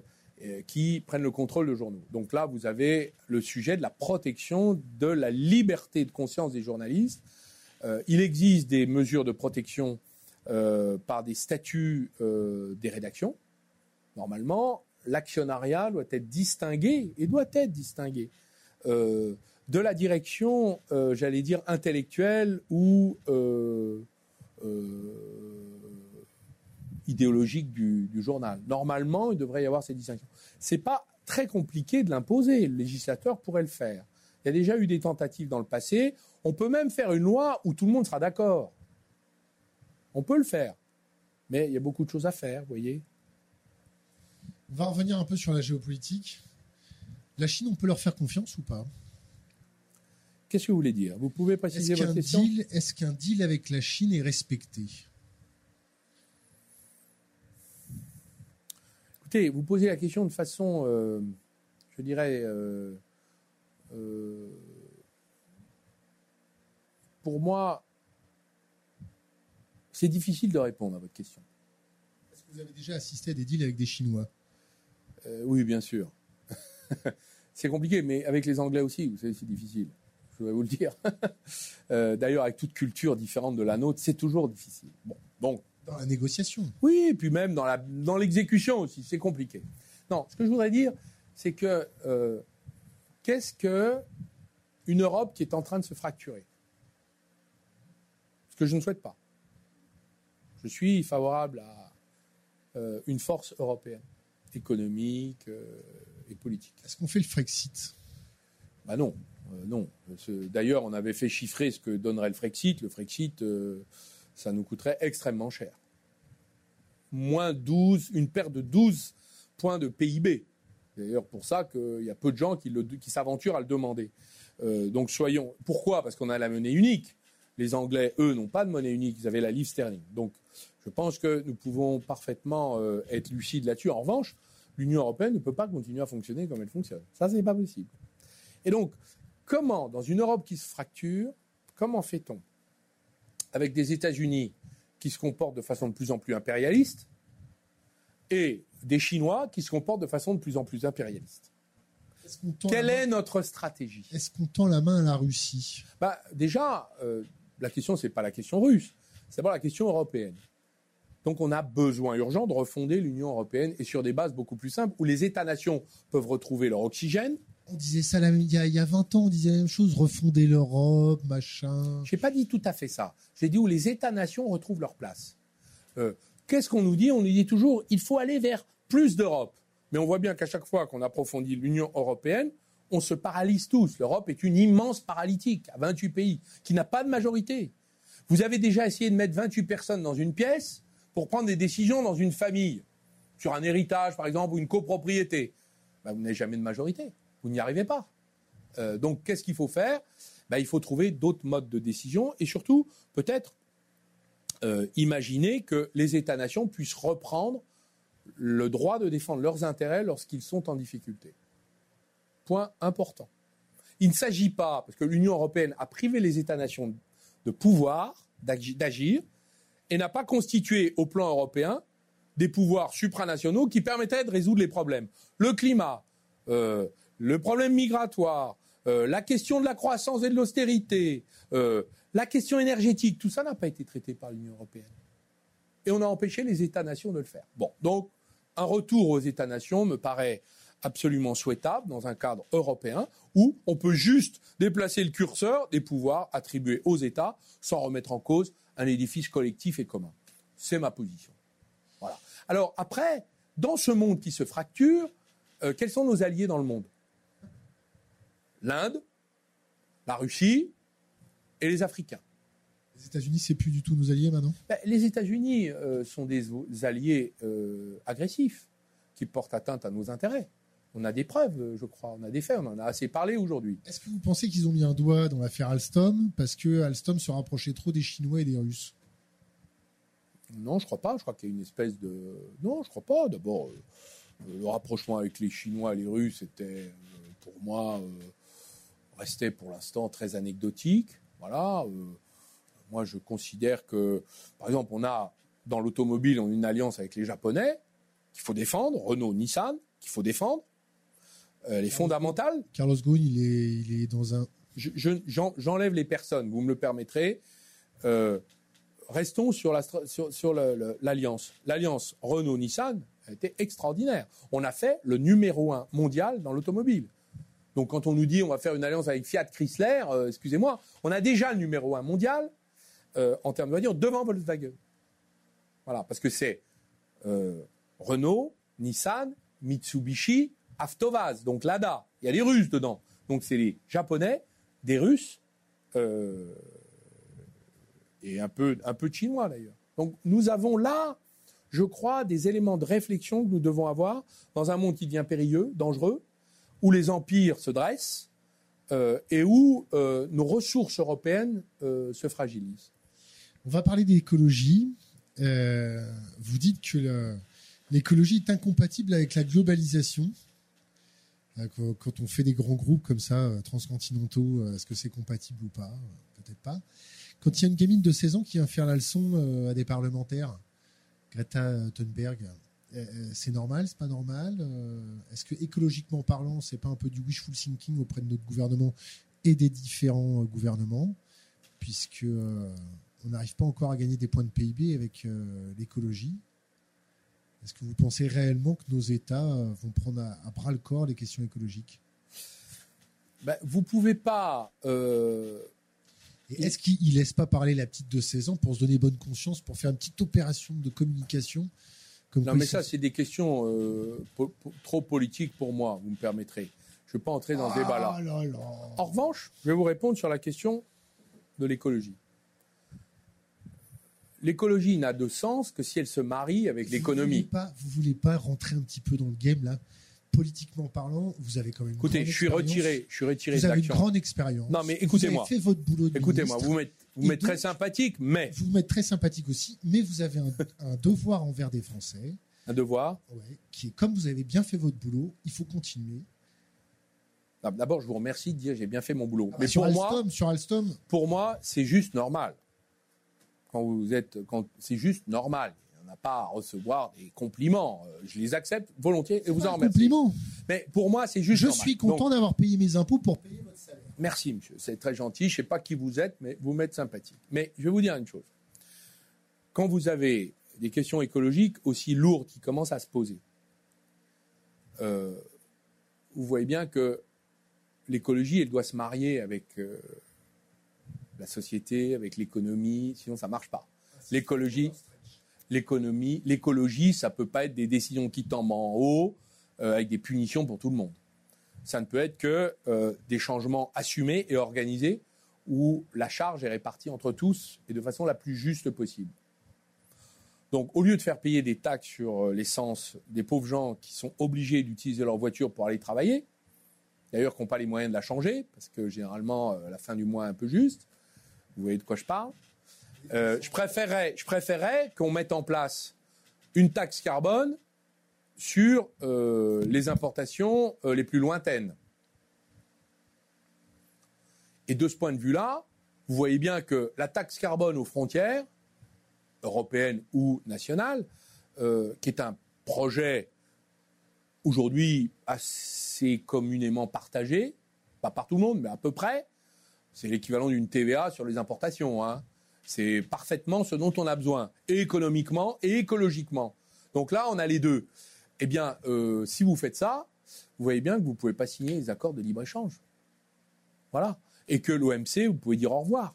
qui prennent le contrôle de journaux. Donc là, vous avez le sujet de la protection de la liberté de conscience des journalistes. Euh, il existe des mesures de protection par des statuts des rédactions. Normalement, l'actionnariat doit être distingué et doit être distingué de la direction, j'allais dire, intellectuelle ou idéologique du, journal. Normalement, il devrait y avoir ces distinctions. C'est pas très compliqué de l'imposer. Le législateur pourrait le faire. Il y a déjà eu des tentatives dans le passé. On peut même faire une loi où tout le monde sera d'accord. On peut le faire. Mais il y a beaucoup de choses à faire, vous voyez. On va revenir un peu sur la géopolitique. La Chine, on peut leur faire confiance ou pas? Qu'est-ce que vous voulez dire? Vous pouvez préciser votre question? Est-ce qu'un deal avec la Chine est respecté? Écoutez, vous posez la question de façon, euh, je dirais, euh, euh, pour moi, c'est difficile de répondre à votre question. Est-ce que vous avez déjà assisté à des deals avec des Chinois? Oui, bien sûr. <laughs> c'est compliqué, mais avec les Anglais aussi, vous savez, c'est difficile. Je vais vous le dire. <laughs> D'ailleurs, avec toute culture différente de la nôtre, c'est toujours difficile. Bon, donc dans la négociation. Oui, et puis même dans l'exécution aussi, c'est compliqué. Non, ce que je voudrais dire, c'est que euh, qu'est-ce que une Europe qui est en train de se fracturer? Ce que je ne souhaite pas. Je suis favorable à euh, une force européenne, économique euh, et politique. Est-ce qu'on fait le Frexit? Bah non, non. D'ailleurs, on avait fait chiffrer ce que donnerait le Frexit. Le Frexit ça nous coûterait extrêmement cher. Moins 12, une perte de 12 points de PIB. D'ailleurs, pour ça qu'il y a peu de gens qui, s'aventurent à le demander. Euh, donc soyons. Pourquoi? Parce qu'on a la monnaie unique. Les Anglais, eux, n'ont pas de monnaie unique. Ils avaient la livre sterling. Donc, je pense que nous pouvons parfaitement euh, être lucides là-dessus. En revanche, l'Union européenne ne peut pas continuer à fonctionner comme elle fonctionne. Ça, ce n'est pas possible. Et donc, comment, dans une Europe qui se fracture, comment fait-on avec des États-Unis qui se comportent de façon de plus en plus impérialiste et des Chinois qui se comportent de façon de plus en plus impérialiste? Quelle est notre stratégie? Est-ce qu'on tend la main à la Russie? Bah, Déjà, euh, la question, ce n'est pas la question russe, c'est d'abord la question européenne. Donc on a besoin urgent de refonder l'Union européenne et sur des bases beaucoup plus simples où les États-nations peuvent retrouver leur oxygène, on disait ça il y, a, il y, a, 20 ans, on disait la même chose, refonder l'Europe, machin. Je n'ai pas dit tout à fait ça. J'ai dit où les États-nations retrouvent leur place. Euh, qu'est-ce qu'on nous dit? On nous dit toujours il faut aller vers plus d'Europe. Mais on voit bien qu'à chaque fois qu'on approfondit l'Union européenne, on se paralyse tous. L'Europe est une immense paralytique à 28 pays qui n'a pas de majorité. Vous avez déjà essayé de mettre 28 personnes dans une pièce pour prendre des décisions dans une famille, sur un héritage par exemple ou une copropriété. Ben, vous n'avez jamais de majorité. Vous n'y arrivez pas. Euh, donc, qu'est-ce qu'il faut faire? Ben, Il faut trouver d'autres modes de décision et surtout, peut-être, euh, imaginer que les États-nations puissent reprendre le droit de défendre leurs intérêts lorsqu'ils sont en difficulté. Point important. Il ne s'agit pas, parce que l'Union européenne a privé les États-nations de pouvoir d'agir et n'a pas constitué au plan européen des pouvoirs supranationaux qui permettraient de résoudre les problèmes. Le climat, euh, le problème migratoire, euh, la question de la croissance et de l'austérité, euh, la question énergétique, tout ça n'a pas été traité par l'Union européenne. Et on a empêché les États-nations de le faire. Bon, donc un retour aux États-nations me paraît absolument souhaitable dans un cadre européen où on peut juste déplacer le curseur des pouvoirs attribués aux États sans remettre en cause un édifice collectif et commun. C'est ma position. Voilà. Alors après, dans ce monde qui se fracture, euh, quels sont nos alliés dans le monde? l'Inde, la Russie et les Africains. Les États-Unis, c'est plus du tout nos alliés maintenant ben, Les États-Unis euh, sont des alliés euh, agressifs qui portent atteinte à nos intérêts. On a des preuves, je crois, on a des faits, on en a assez parlé aujourd'hui. Est-ce que vous pensez qu'ils ont mis un doigt dans l'affaire Alstom parce que Alstom se rapprochait trop des Chinois et des Russes? Non, je crois pas. Je crois qu'il y a une espèce de. Non, je crois pas. D'abord, euh, le rapprochement avec les Chinois et les Russes était, pour moi, restait pour l'instant très anecdotique. Voilà. moi, je considère que, par exemple, on a dans l'automobile, on a une alliance avec les Japonais qu'il faut défendre, Renault, Nissan, qu'il faut défendre. Elle est fondamentale. Carlos Ghosn, il est, il est dans un. J'enlève les personnes, vous me le permettrez. restons sur l'alliance. sur, sur l'alliance Renault-Nissan, a été extraordinaire. On a fait le numéro un mondial dans l'automobile. Donc quand on nous dit on va faire une alliance avec Fiat Chrysler, euh, excusez-moi, on a déjà le numéro un mondial euh, en termes de voiture devant Volkswagen. Voilà, parce que c'est euh, Renault, Nissan, Mitsubishi, Avtovaz, donc Lada. Il y a les Russes dedans. Donc c'est les Japonais, des Russes et un peu, un peu de Chinois d'ailleurs. Donc nous avons là je crois, des éléments de réflexion que nous devons avoir dans un monde qui devient périlleux, dangereux, où les empires se dressent euh, et où euh, nos ressources européennes euh, se fragilisent. On va parler d'écologie. vous dites que l'écologie est incompatible avec la globalisation. Quand on fait des grands groupes comme ça, transcontinentaux, est-ce que c'est compatible ou pas? Peut-être pas. Quand il y a une gamine de 16 ans qui vient faire la leçon à des parlementaires, Greta Thunberg, euh, euh, c'est normal, c'est pas normal? Euh, Est-ce que écologiquement parlant, c'est pas un peu du wishful thinking auprès de notre gouvernement et des différents gouvernements, puisque on n'arrive pas encore à gagner des points de PIB avec l'écologie Est-ce que vous pensez réellement que nos États vont prendre à, bras le corps les questions écologiques? Ben, Vous pouvez pas est-ce qu'il ne laisse pas parler la petite de 16 ans pour se donner bonne conscience, pour faire une petite opération de communication Non, mais ça, c'est des questions euh, trop politiques pour moi, vous me permettrez. Je ne vais pas entrer dans ce débat-là. Ah en revanche, je vais vous répondre sur la question de l'écologie. L'écologie n'a de sens que si elle se marie avec l'économie. Vous ne voulez pas rentrer un petit peu dans le game là politiquement parlant, vous avez quand même. Une écoutez, je suis retiré, je suis retiré. Vous avez une grande expérience. Non, mais écoutez-moi. Vous avez fait votre boulot. Écoutez-moi, vous m'êtes, vous m'êtes très sympathique, mais. Vous m'êtes très sympathique aussi, mais vous avez un, devoir envers des Français. Un devoir. Ouais, qui est comme vous avez bien fait votre boulot, il faut continuer. D'abord, je vous remercie de dire j'ai bien fait mon boulot. Ah, mais sur pour Alstom, moi, sur Alstom, pour moi, c'est juste normal. Quand vous êtes, quand c'est juste normal n'a pas à recevoir des compliments. Euh, je les accepte volontiers et vous en remercie. Compliments. Mais pour moi, c'est juste. Je suis content d'avoir payé mes impôts pour payer votre salaire. Merci, monsieur. C'est très gentil. Je ne sais pas qui vous êtes, mais vous m'êtes sympathique. Mais je vais vous dire une chose. Quand vous avez des questions écologiques aussi lourdes qui commencent à se poser, euh, vous voyez bien que l'écologie, elle doit se marier avec euh, la société, avec l'économie, sinon ça ne marche pas. L'écologie, l'économie, l'écologie, ça peut pas être des décisions qui tombent en haut euh, avec des punitions pour tout le monde. Ça ne peut être que euh, des changements assumés et organisés où la charge est répartie entre tous et de façon la plus juste possible. Donc, au lieu de faire payer des taxes sur euh, l'essence des pauvres gens qui sont obligés d'utiliser leur voiture pour aller travailler, d'ailleurs qui n'ont pas les moyens de la changer, parce que généralement, la fin du mois est un peu juste, vous voyez de quoi je parle, euh, je préférerais qu'on mette en place une taxe carbone sur euh, les importations euh, les plus lointaines. Et de ce point de vue-là, vous voyez bien que la taxe carbone aux frontières, européennes ou nationales, qui est un projet aujourd'hui assez communément partagé, pas par tout le monde, mais à peu près, c'est l'équivalent d'une TVA sur les importations. Hein. C'est parfaitement ce dont on a besoin, économiquement et écologiquement. Donc là, on a les deux. Eh bien, euh, si vous faites ça, vous voyez bien que vous ne pouvez pas signer les accords de libre-échange. Voilà. Et que l'OMC, vous pouvez dire au revoir.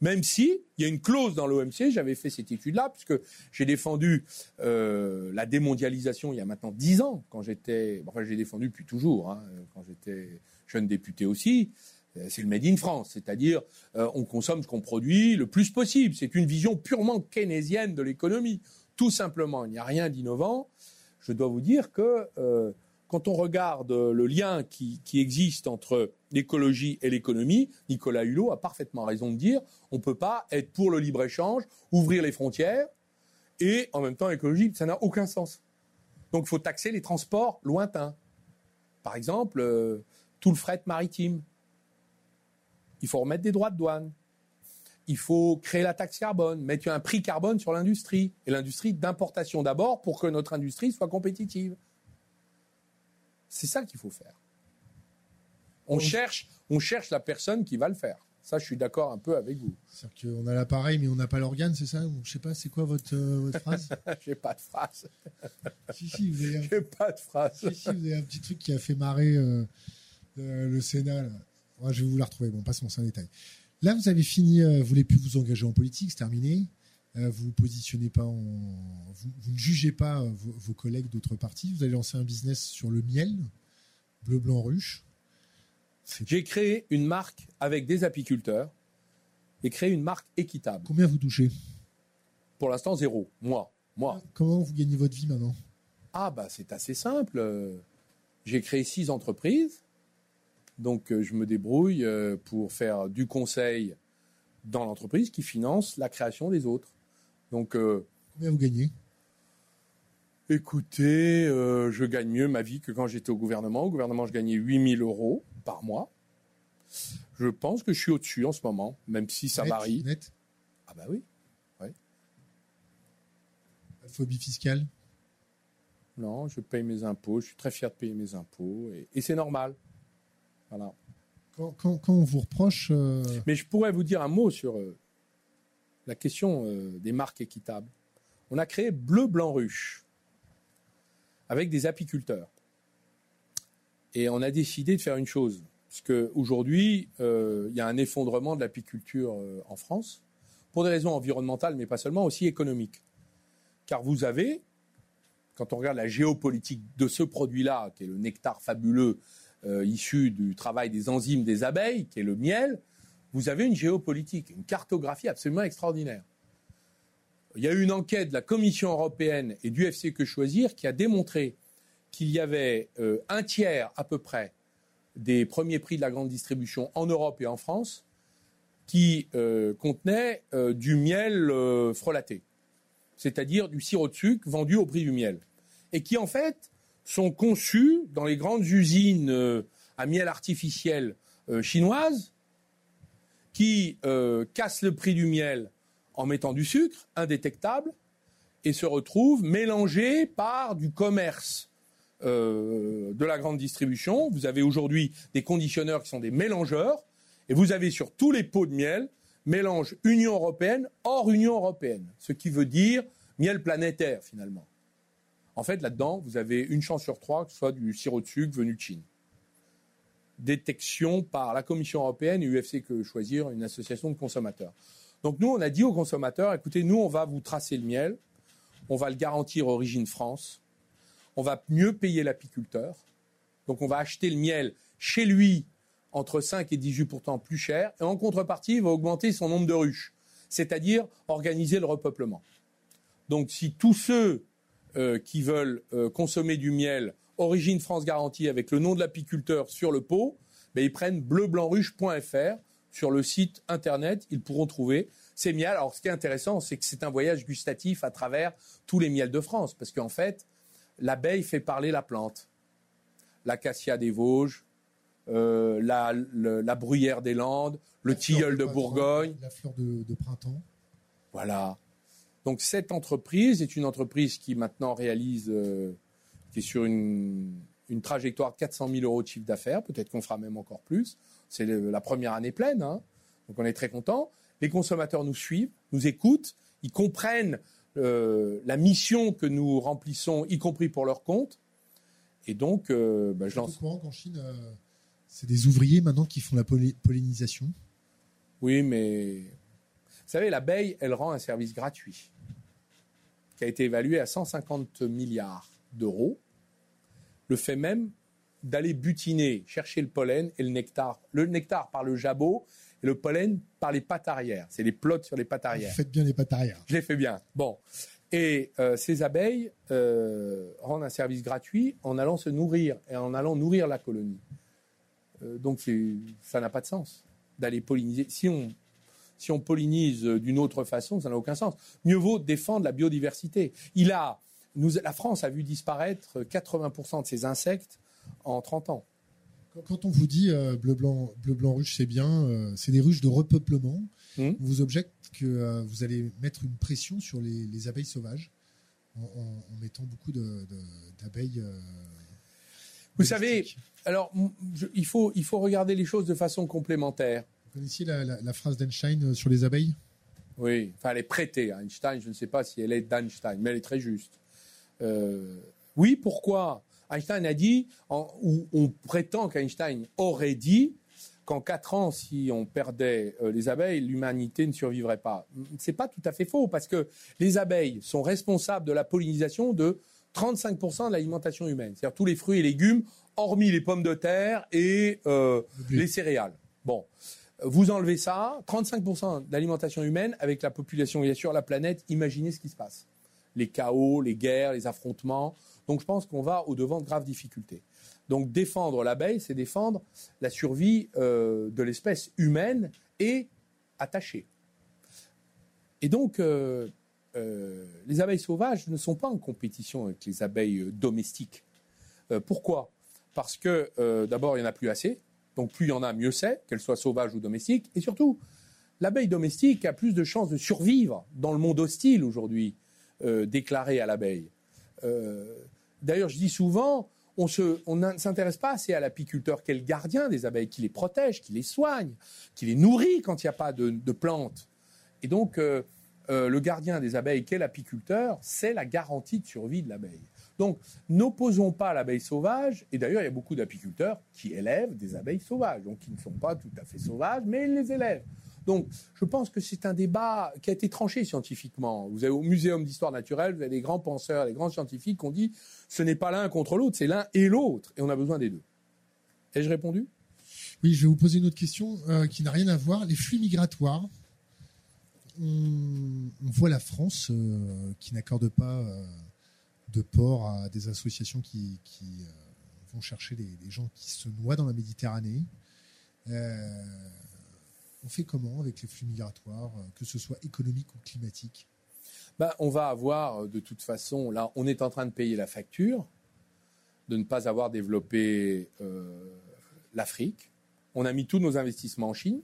Même si il y a une clause dans l'OMC, j'avais fait cette étude-là, puisque j'ai défendu euh, la démondialisation il y a maintenant dix ans, quand j'étais, enfin j'ai défendu depuis toujours, hein, quand j'étais jeune député aussi. Euh, c'est le Made in France, c'est-à-dire euh, on consomme ce qu'on produit le plus possible. C'est une vision purement keynésienne de l'économie. Tout simplement, il n'y a rien d'innovant. Je dois vous dire que euh, quand on regarde le lien qui, existe entre l'écologie et l'économie, Nicolas Hulot a parfaitement raison de dire on ne peut pas être pour le libre-échange, ouvrir les frontières, et en même temps l'écologie, ça n'a aucun sens. Donc il faut taxer les transports lointains. Par exemple, tout le fret maritime il faut remettre des droits de douane. Il faut créer la taxe carbone, mettre un prix carbone sur l'industrie. Et l'industrie d'importation d'abord pour que notre industrie soit compétitive. C'est ça qu'il faut faire. On cherche, on cherche la personne qui va le faire. Ça, je suis d'accord un peu avec vous. C'est-à-dire qu'on a l'appareil, mais on n'a pas l'organe, c'est ça? Je sais pas, c'est quoi votre, euh, votre <laughs> phrase? J'ai pas de phrase. si, si, vous avez un... J'ai pas de phrase. Si, si, vous avez un petit truc qui a fait marrer euh, euh, le Sénat. Là. Je vais vous la retrouver. Bon, passons, c'est un détail. Là, vous avez fini, vous voulez plus vous engager en politique, c'est terminé. vous vous positionnez pas en, vous, vous ne jugez pas vos, vos collègues d'autres partis. Vous allez lancer un business sur le miel, bleu, blanc, ruche. J'ai créé une marque avec des apiculteurs et créé une marque équitable. Combien vous touchez? Pour l'instant, zéro. Moi. Moi. Comment vous gagnez votre vie maintenant? Ah, bah, c'est assez simple. J'ai créé six entreprises. Donc, euh, je me débrouille euh, pour faire du conseil dans l'entreprise qui finance la création des autres. Donc, euh, Combien vous gagnez? Écoutez, je gagne mieux ma vie que quand j'étais au gouvernement. Au gouvernement, je gagnais 8000 euros par mois. Je pense que je suis au-dessus en ce moment, même si ça net, varie. Net? Ah bah oui. Ouais. La phobie fiscale Non, je paye mes impôts, je suis très fier de payer mes impôts, et, et c'est normal. Voilà. Quand, quand, quand, on vous reproche... Euh... Mais je pourrais vous dire un mot sur euh, la question euh, des marques équitables. On a créé Bleu Blanc Ruche avec des apiculteurs. Et on a décidé de faire une chose, parce qu'aujourd'hui, il y a un effondrement de l'apiculture en France, pour des raisons environnementales, mais pas seulement, aussi économiques. Car vous avez, quand on regarde la géopolitique de ce produit-là, qui est le nectar fabuleux euh, du travail des enzymes des abeilles, qui est le miel, vous avez une géopolitique, une cartographie absolument extraordinaire. Il y a eu une enquête de la Commission européenne et du FC Que Choisir qui a démontré qu'il y avait euh, un tiers à peu près des premiers prix de la grande distribution en Europe et en France qui euh, contenaient euh, du miel frelaté, c'est-à-dire du sirop de sucre vendu au prix du miel, et qui en fait sont conçus dans les grandes usines euh, à miel artificiel euh, chinoises qui cassent le prix du miel en mettant du sucre indétectable et se retrouvent mélangés par du commerce euh, de la grande distribution. Vous avez aujourd'hui des conditionneurs qui sont des mélangeurs. Et vous avez sur tous les pots de miel mélange Union européenne hors Union européenne. Ce qui veut dire miel planétaire finalement. En fait, là-dedans, vous avez une chance sur trois que ce soit du sirop de sucre venu de Chine. Détection par la Commission européenne et UFC que choisir, une association de consommateurs. Donc nous, on a dit aux consommateurs, écoutez, nous, on va vous tracer le miel, on va le garantir origine France, on va mieux payer l'apiculteur. Donc on va acheter le miel chez lui entre 5 et 18% plus cher. Et en contrepartie, il va augmenter son nombre de ruches, c'est-à-dire organiser le repeuplement. Donc si tous ceux qui veulent euh, consommer du miel origine France garantie avec le nom de l'apiculteur sur le pot, ils prennent bleublancruche.fr sur le site internet, ils pourront trouver ces miels. Alors ce qui est intéressant, c'est que c'est un voyage gustatif à travers tous les miels de France, parce qu'en fait, l'abeille fait parler la plante. L'acacia des Vosges, euh, la, le, la, bruyère des Landes, le tilleul de, de Bourgogne. La fleur de, de, printemps. Voilà. Donc cette entreprise est une entreprise qui maintenant réalise, euh, qui est sur une, une, trajectoire de 400 000 euros de chiffre d'affaires. Peut-être qu'on fera même encore plus. C'est la première année pleine, hein. donc on est très content. Les consommateurs nous suivent, nous écoutent, ils comprennent euh, la mission que nous remplissons, y compris pour leur compte. Et donc, euh, bah, je lance. qu'en Chine, c'est des ouvriers maintenant qui font la pollinisation? Oui, mais savez, l'abeille, elle rend un service gratuit qui a été évalué à 150 milliards d'euros. Le fait même d'aller butiner, chercher le pollen et le nectar. Le nectar par le jabot et le pollen par les pattes arrière. C'est les plots sur les pattes arrière. Vous faites bien les pattes arrière. Je les fais bien. Bon. Et euh, ces abeilles euh, rendent un service gratuit en allant se nourrir et en allant nourrir la colonie. Euh, donc ça n'a pas de sens d'aller polliniser. Si on, si on pollinise d'une autre façon, ça n'a aucun sens. Mieux vaut défendre la biodiversité. Il a, nous, la France a vu disparaître 80% de ses insectes en 30 ans. Quand on vous dit euh, bleu, blanc, bleu, blanc, ruche, c'est bien, euh, c'est des ruches de repeuplement. Hmm. On vous objecte que euh, vous allez mettre une pression sur les, les abeilles sauvages en, en- en mettant beaucoup d'abeilles. euh, Vous savez, alors m- je- il, faut, il faut regarder les choses de façon complémentaire. Vous connaissiez la, la- la phrase d'Einstein euh, sur les abeilles? Oui, enfin, elle est prêtée à Einstein. Je ne sais pas si elle est d'Einstein, mais elle est très juste. Euh, oui, pourquoi? Einstein a dit, en- ou on prétend qu'Einstein aurait dit qu'en quatre ans, si on perdait euh, les abeilles, l'humanité ne survivrait pas. C'est pas tout à fait faux, parce que les abeilles sont responsables de la pollinisation de 35% de l'alimentation humaine. C'est-à-dire tous les fruits et légumes, hormis les pommes de terre et euh, les céréales. Bon, vous enlevez ça, 35% d'alimentation humaine avec la population et sur la planète, imaginez ce qui se passe. Les chaos, les guerres, les affrontements. Donc je pense qu'on va au-devant de graves difficultés. Donc défendre l'abeille, c'est défendre la survie euh, de l'espèce humaine et attachée. Et donc, euh, euh, les abeilles sauvages ne sont pas en compétition avec les abeilles domestiques. Pourquoi? Parce que d'abord, il n'y en a plus assez. Donc plus il y en a, mieux c'est, qu'elles soient sauvages ou domestiques. Et surtout, l'abeille domestique a plus de chances de survivre dans le monde hostile aujourd'hui euh, déclaré à l'abeille. Euh, D'ailleurs, je dis souvent, on ne s'intéresse pas assez à l'apiculteur qui est le gardien des abeilles, qui les protège, qui les soigne, qui les nourrit quand il n'y a pas de, plantes. Et donc, euh, le gardien des abeilles, qui est l'apiculteur, c'est la garantie de survie de l'abeille. Donc, n'opposons pas l'abeille sauvage. Et d'ailleurs, il y a beaucoup d'apiculteurs qui élèvent des abeilles sauvages, donc qui ne sont pas tout à fait sauvages, mais ils les élèvent. Donc, je pense que c'est un débat qui a été tranché scientifiquement. Vous avez au Muséum d'histoire naturelle, vous avez des grands penseurs, des grands scientifiques qui ont dit ce n'est pas l'un contre l'autre, c'est l'un et l'autre, et on a besoin des deux. Ai-je répondu? Oui, je vais vous poser une autre question euh, qui n'a rien à voir. Les flux migratoires. On, voit la France euh, qui n'accorde pas euh, de port à des associations qui, euh, vont chercher des, des gens qui se noient dans la Méditerranée. Euh, on fait comment avec les flux migratoires, euh, que ce soit économique ou climatique? Ben, on va avoir, de toute façon, là, on est en train de payer la facture de ne pas avoir développé l'Afrique. On a mis tous nos investissements en Chine.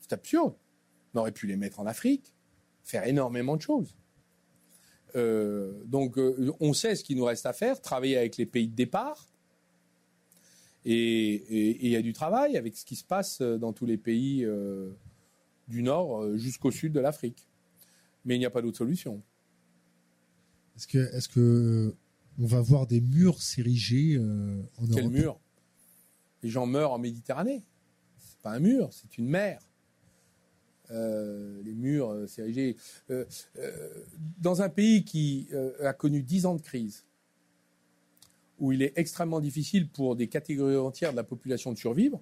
C'est absurde. On aurait pu les mettre en Afrique, faire énormément de choses. Euh, donc, euh, on sait ce qu'il nous reste à faire, travailler avec les pays de départ. Et il y a du travail avec ce qui se passe euh, dans tous les pays euh, du Nord jusqu'au sud de l'Afrique. Mais il n'y a pas d'autre solution. Est-ce que, on va voir des murs s'ériger en Quel Europe? mur? Les gens meurent en Méditerranée. C'est pas un mur, c'est une mer. Euh, les murs, euh, c'est. Euh, dans un pays qui a connu 10 ans de crise, où il est extrêmement difficile pour des catégories entières de la population de survivre,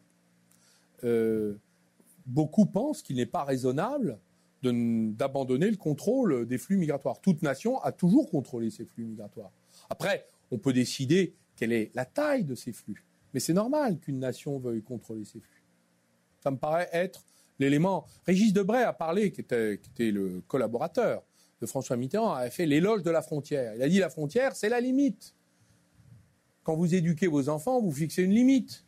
beaucoup pensent qu'il n'est pas raisonnable d'abandonner le contrôle des flux migratoires. Toute nation a toujours contrôlé ces flux migratoires. Après, on peut décider quelle est la taille de ces flux. Mais c'est normal qu'une nation veuille contrôler ces flux. Ça me paraît être l'élément. Régis Debray a parlé, qui était, qui était le collaborateur de François Mitterrand, a fait l'éloge de la frontière. Il a dit la frontière, c'est la limite. Quand vous éduquez vos enfants, vous fixez une limite.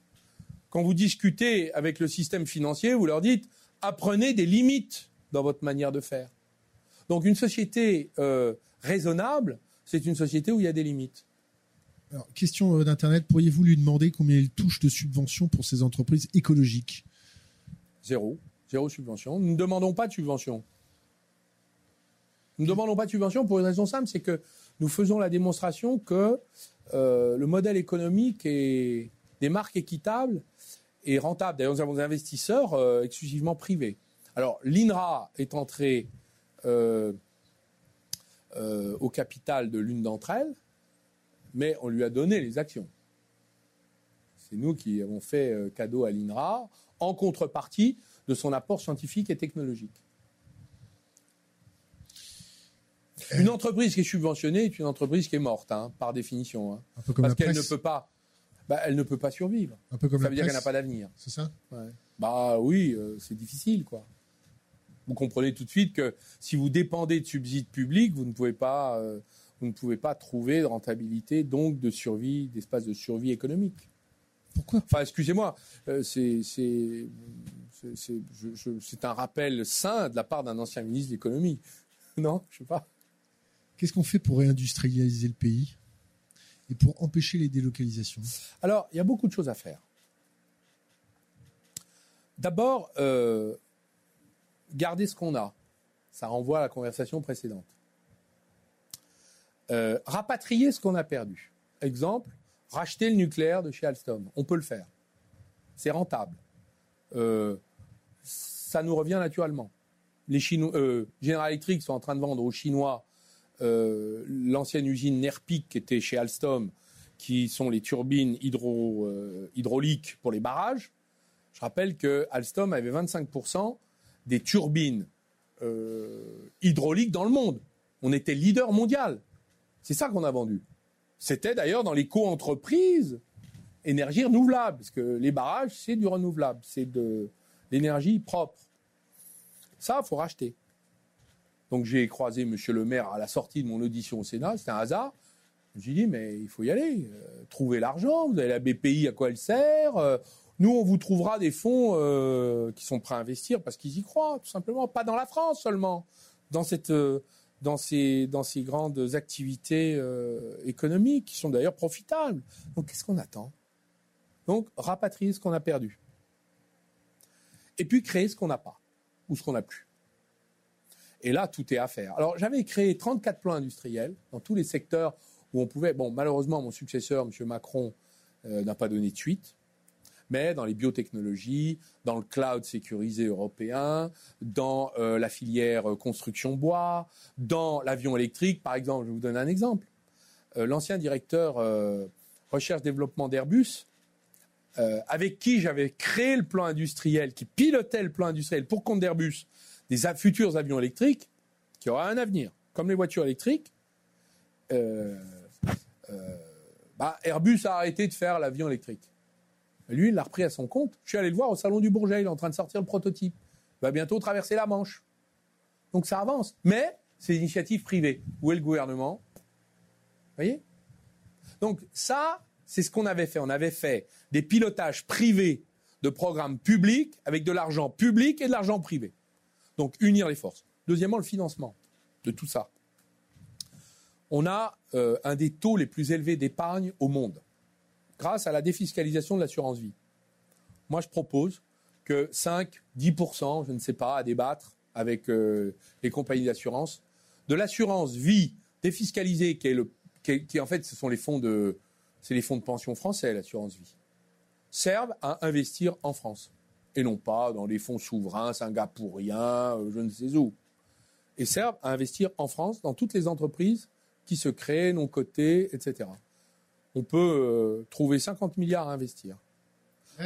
Quand vous discutez avec le système financier, vous leur dites apprenez des limites dans votre manière de faire. Donc une société euh, raisonnable, c'est une société où il y a des limites. Alors, question euh, d'Internet, pourriez-vous lui demander combien il touche de subventions pour ces entreprises écologiques? Zéro. Zéro subvention. Nous ne demandons pas de subvention. Nous ne demandons pas de subvention pour une raison simple, c'est que nous faisons la démonstration que euh, le modèle économique et des marques équitables est rentable. D'ailleurs, nous avons des investisseurs euh, exclusivement privés. Alors, l'INRA est entré euh, au capital de l'une d'entre elles, mais on lui a donné les actions. C'est nous qui avons fait cadeau à l'INRA en contrepartie de son apport scientifique et technologique. Une entreprise qui est subventionnée est une entreprise qui est morte, hein, par définition. hein. Un peu comme parce qu'elle ne peut pas, bah, elle ne peut pas survivre. Un peu comme Ça veut dire qu'elle n'a pas d'avenir. C'est ça? Ouais. Bah oui, euh, c'est difficile, quoi. Vous comprenez tout de suite que si vous dépendez de subsides publics, vous ne pouvez pas, euh, vous ne pouvez pas trouver de rentabilité, donc de survie, d'espace de survie économique. Pourquoi? Enfin, excusez-moi, euh, c'est c'est un rappel sain de la part d'un ancien ministre de l'économie. <laughs> Non, je sais pas. Qu'est-ce qu'on fait pour réindustrialiser le pays et pour empêcher les délocalisations? Alors, il y a beaucoup de choses à faire. D'abord, euh, garder ce qu'on a. Ça renvoie à la conversation précédente. Euh, rapatrier ce qu'on a perdu. Exemple, racheter le nucléaire de chez Alstom. On peut le faire. C'est rentable. Euh, ça nous revient naturellement. Les Chinois, euh, General Electric sont en train de vendre aux Chinois euh, l'ancienne usine Nerpic qui était chez Alstom, qui sont les turbines hydro, euh, hydrauliques pour les barrages. Je rappelle que Alstom avait 25% des turbines hydrauliques dans le monde. On était leader mondial. C'est ça qu'on a vendu. C'était d'ailleurs dans les co-entreprises énergie renouvelable, parce que les barrages, c'est du renouvelable, c'est de l'énergie propre. Ça, il faut racheter. Donc j'ai croisé M. le maire à la sortie de mon audition au Sénat, c'était un hasard. Je lui ai dit, mais il faut y aller, euh, trouver l'argent, vous avez la BPI, à quoi elle sert euh, Nous, on vous trouvera des fonds euh, qui sont prêts à investir parce qu'ils y croient, tout simplement. Pas dans la France seulement, dans, cette, euh, dans, ces, dans ces grandes activités économiques qui sont d'ailleurs profitables. Donc qu'est-ce qu'on attend? Donc rapatrier ce qu'on a perdu. Et puis créer ce qu'on n'a pas ou ce qu'on n'a plus. Et là, tout est à faire. Alors, j'avais créé 34 plans industriels dans tous les secteurs où on pouvait. Bon, malheureusement, mon successeur, M. Macron, euh, n'a pas donné de suite. Mais dans les biotechnologies, dans le cloud sécurisé européen, dans euh, la filière euh, construction bois, dans l'avion électrique, par exemple, je vous donne un exemple. L'ancien directeur recherche-développement d'Airbus, euh, avec qui j'avais créé le plan industriel, qui pilotait le plan industriel pour compte d'Airbus, des futurs avions électriques qui aura un avenir, comme les voitures électriques. euh, euh, bah, Airbus a arrêté de faire l'avion électrique. Lui, il l'a repris à son compte. Je suis allé le voir au salon du Bourget, il est en train de sortir le prototype. Il va bientôt traverser la Manche. Donc ça avance. Mais c'est une initiative privée. Où est le gouvernement? Vous voyez? Donc ça, c'est ce qu'on avait fait. On avait fait des pilotages privés de programmes publics avec de l'argent public et de l'argent privé. Donc unir les forces. Deuxièmement, le financement de tout ça. On a euh, un des taux les plus élevés d'épargne au monde grâce à la défiscalisation de l'assurance vie. Moi, je propose que 5, 10%, je ne sais pas, à débattre avec euh, les compagnies d'assurance, de l'assurance vie défiscalisée, qui en fait, ce sont les fonds de, c'est les fonds de pension français, l'assurance vie, servent à investir en France et non pas dans les fonds souverains singapouriens, euh, je ne sais où, et servent à investir en France dans toutes les entreprises qui se créent, non cotées, etc. On peut euh, trouver 50 milliards à investir.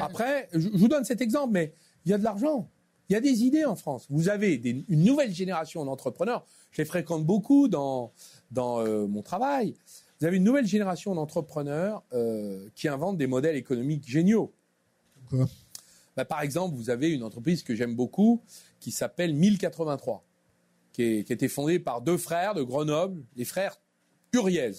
Après, je, je vous donne cet exemple, mais il y a de l'argent. Il y a des idées en France. Vous avez des- une nouvelle génération d'entrepreneurs. Je les fréquente beaucoup dans, dans euh, mon travail. Vous avez une nouvelle génération d'entrepreneurs euh, qui inventent des modèles économiques géniaux. Quoi? Bah, par exemple, vous avez une entreprise que j'aime beaucoup qui s'appelle 1083, qui, est- qui a été fondée par deux frères de Grenoble, les frères Uriez.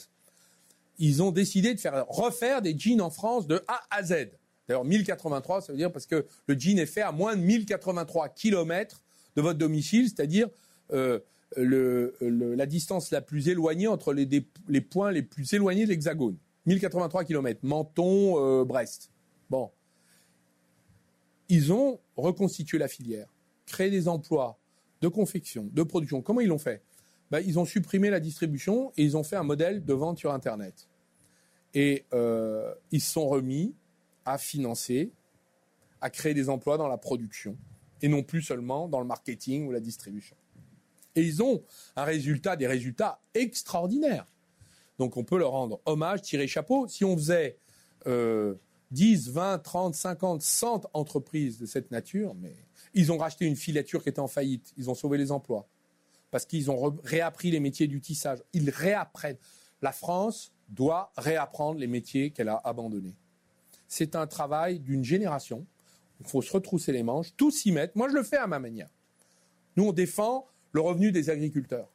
Ils ont décidé de faire refaire des jeans en France de A à Z. D'ailleurs, 1083, ça veut dire parce que le jean est fait à moins de 1083 km de votre domicile, c'est-à-dire euh, la distance la plus éloignée entre les points les plus éloignés de l'hexagone. 1083 km, Menton, euh, Brest. Bon. Ils ont reconstitué la filière, créé des emplois de confection, de production. Comment ils l'ont fait? Ben, Ils ont supprimé la distribution et ils ont fait un modèle de vente sur Internet. Et euh, ils se sont remis à financer, à créer des emplois dans la production et non plus seulement dans le marketing ou la distribution. Et ils ont un résultat, des résultats extraordinaires. Donc on peut leur rendre hommage, tirer chapeau. Si on faisait euh, 10, 20, 30, 50, 100 entreprises de cette nature, mais ils ont racheté une filature qui était en faillite, ils ont sauvé les emplois, parce qu'ils ont réappris les métiers du tissage. Ils réapprennent. La France doit réapprendre les métiers qu'elle a abandonnés. C'est un travail d'une génération. Il faut se retrousser les manches, tous s'y mettre. Moi, je le fais à ma manière. Nous, on défend le revenu des agriculteurs.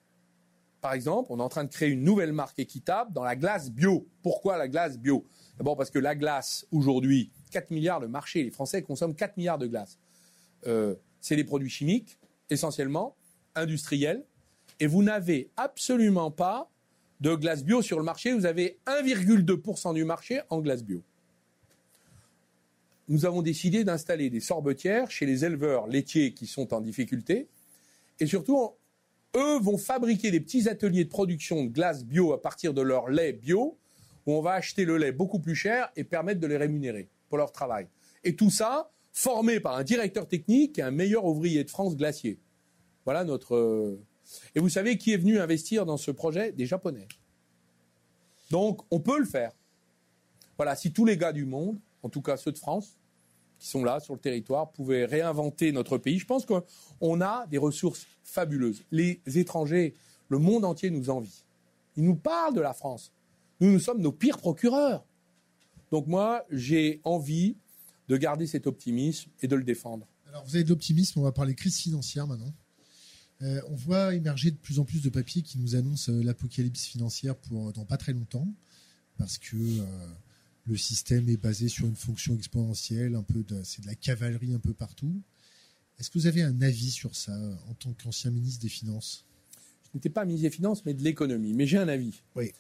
Par exemple, on est en train de créer une nouvelle marque équitable dans la glace bio. Pourquoi la glace bio? D'abord parce que la glace, aujourd'hui, 4 milliards de marché. Les Français consomment 4 milliards de glace. Euh, c'est des produits chimiques, essentiellement, industriels. Et vous n'avez absolument pas de glace bio sur le marché. Vous avez 1,2% du marché en glace bio. Nous avons décidé d'installer des sorbetières chez les éleveurs laitiers qui sont en difficulté. Et surtout, eux vont fabriquer des petits ateliers de production de glace bio à partir de leur lait bio, où on va acheter le lait beaucoup plus cher et permettre de les rémunérer pour leur travail. Et tout ça formé par un directeur technique et un meilleur ouvrier de France glacier. Voilà notre. Euh, et vous savez qui est venu investir dans ce projet? Des Japonais. Donc on peut le faire. Voilà, si tous les gars du monde, en tout cas ceux de France, qui sont là sur le territoire, pouvaient réinventer notre pays, je pense qu'on a des ressources fabuleuses. Les étrangers, le monde entier nous envie. Ils nous parlent de la France. Nous, nous sommes nos pires procureurs. Donc moi, j'ai envie de garder cet optimisme et de le défendre. Alors vous avez de l'optimisme, on va parler crise financière maintenant. Euh, on voit émerger de plus en plus de papiers qui nous annoncent euh, l'apocalypse financière pour dans pas très longtemps, parce que euh, le système est basé sur une fonction exponentielle, un peu c'est de la cavalerie un peu partout. Est-ce que vous avez un avis sur ça en tant qu'ancien ministre des Finances? Je n'étais pas ministre des Finances, mais de l'économie. Mais j'ai un avis. Oui.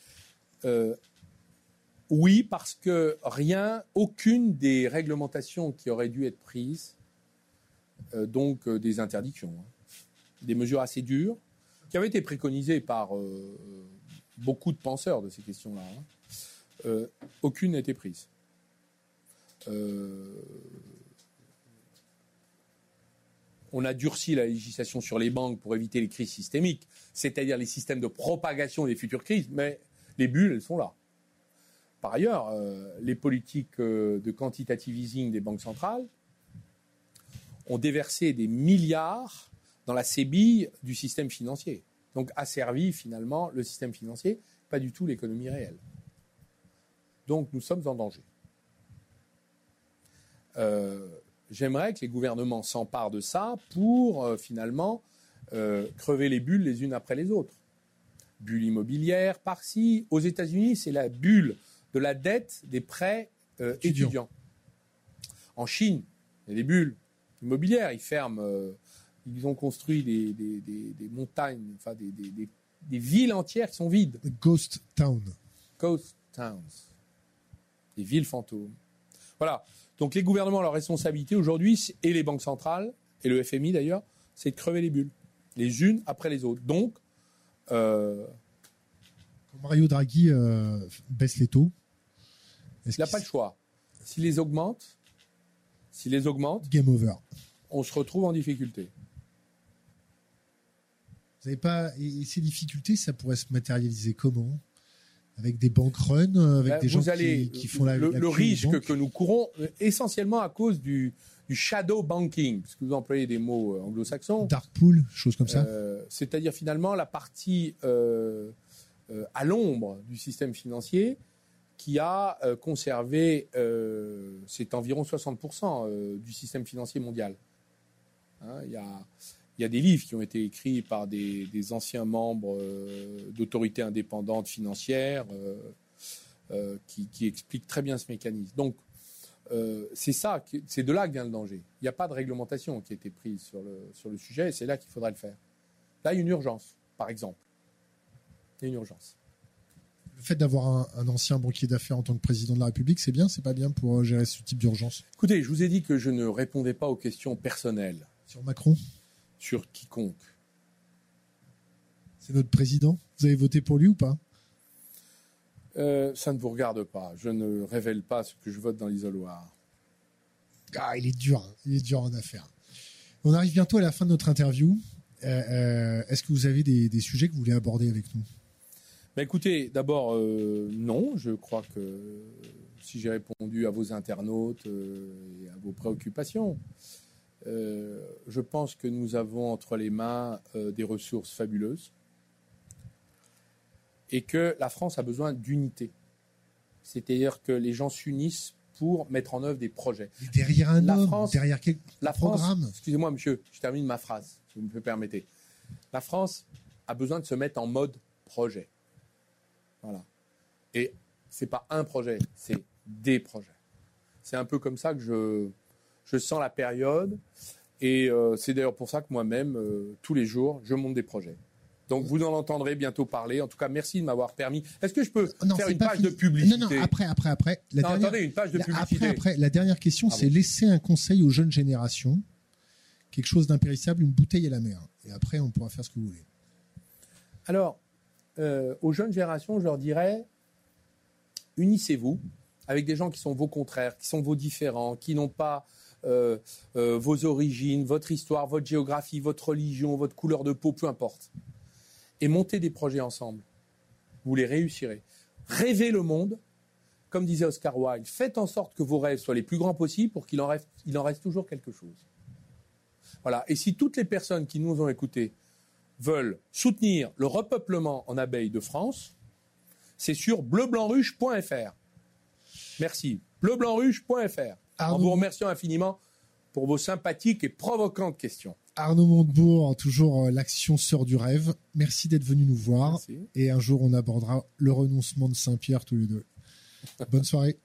Oui, parce que rien, aucune des réglementations qui auraient dû être prises, euh, donc euh, des interdictions, hein, des mesures assez dures, qui avaient été préconisées par euh, beaucoup de penseurs de ces questions-là, hein, aucune n'a été prise. on a durci la législation sur les banques pour éviter les crises systémiques, c'est-à-dire les systèmes de propagation des futures crises, mais les bulles, elles sont là. Par ailleurs, euh, les politiques euh, de quantitative easing des banques centrales ont déversé des milliards dans la sébille du système financier. Donc asservi finalement le système financier, pas du tout l'économie réelle. Donc nous sommes en danger. Euh, j'aimerais que les gouvernements s'emparent de ça pour finalement crever les bulles les unes après les autres. Bulle immobilière par-ci. Aux États-Unis, c'est la bulle de la dette des prêts euh, étudiants. En Chine, il y a des bulles immobilières. Ils ferment, euh, ils ont construit des, montagnes, enfin des, villes entières qui sont vides. Ghost town. Ghost towns. Des villes fantômes. Voilà. Donc les gouvernements, leur responsabilité aujourd'hui, et les banques centrales, et le FMI d'ailleurs, c'est de crever les bulles, les unes après les autres. Donc, euh, Mario Draghi baisse les taux, il n'a pas le choix. S'il les augmente, s'il les augmente, game over. On se retrouve en difficulté. Vous n'avez pas et ces difficultés, ça pourrait se matérialiser comment? Avec des banques run, avec ben, des gens qui, font la le, le risque que nous courons euh, essentiellement à cause du, shadow banking, parce que vous employez des mots euh, anglo-saxons. Dark pool, choses comme ça. Euh, c'est-à-dire finalement la partie à l'ombre du système financier qui a euh, conservé, euh, c'est environ 60% euh, du système financier mondial. Hein, il, y a, des livres qui ont été écrits par des, anciens membres d'autorités indépendantes financières qui, expliquent très bien ce mécanisme. Donc, c'est ça, c'est de là que vient le danger. Il n'y a pas de réglementation qui a été prise sur le, sur le sujet et c'est là qu'il faudrait le faire. Là, il y a une urgence, par exemple. Il y a une urgence le fait d'avoir un, ancien banquier d'affaires en tant que président de la République, c'est bien, c'est pas bien pour euh, gérer ce type d'urgence? Écoutez, je vous ai dit que je ne répondais pas aux questions personnelles. Sur Macron? Sur quiconque. C'est notre président? Vous avez voté pour lui ou pas? Euh, Ça ne vous regarde pas. Je ne révèle pas ce que je vote dans l'isoloir. Ah, il est dur, hein. il est dur en affaires. On arrive bientôt à la fin de notre interview. Euh, est-ce que vous avez des sujets que vous voulez aborder avec nous? Bah, écoutez, d'abord, euh, non. Je crois que si j'ai répondu à vos internautes euh, et à vos préoccupations, euh, je pense que nous avons entre les mains des ressources fabuleuses et que la France a besoin d'unité. C'est-à-dire que les gens s'unissent pour mettre en œuvre des projets. derrière un la France, derrière quel la programme Excusez-moi, monsieur, je termine ma phrase, si vous me permettez. La France a besoin de se mettre en mode projet. Voilà. Et c'est pas un projet, c'est des projets. C'est un peu comme ça que je, je sens la période. Et euh, c'est d'ailleurs pour ça que moi-même, euh, tous les jours, je monte des projets. Donc vous en entendrez bientôt parler. En tout cas, merci de m'avoir permis. Est-ce que je peux Non, faire une page fini. de publicité Non, non, après, après, après. La Non, dernière, attendez, une page de la- publicité. après, après, la dernière question, Ah c'est bon. laisser un conseil aux jeunes générations, quelque chose d'impérissable, une bouteille à la mer. Et après, on pourra faire ce que vous voulez. Alors, euh, aux jeunes générations, je leur dirais, unissez-vous avec des gens qui sont vos contraires, qui sont vos différents, qui n'ont pas euh, euh, vos origines, votre histoire, votre géographie, votre religion, votre couleur de peau, peu importe. Et montez des projets ensemble. Vous les réussirez. Rêvez le monde, comme disait Oscar Wilde. Faites en sorte que vos rêves soient les plus grands possibles pour qu'il en reste, en reste toujours quelque chose. Voilà. Et si toutes les personnes qui nous ont écoutés veulent soutenir le repeuplement en abeilles de France, c'est sur bleublancruche.fr. Merci. bleublancruche.fr. En Arnaud- vous remerciant infiniment pour vos sympathiques et provocantes questions. Arnaud Montebourg, toujours euh, l'action sœur du rêve. Merci d'être venu nous voir. Merci. Et un jour, on abordera le renoncement de Saint-Pierre tous les deux. Bonne soirée.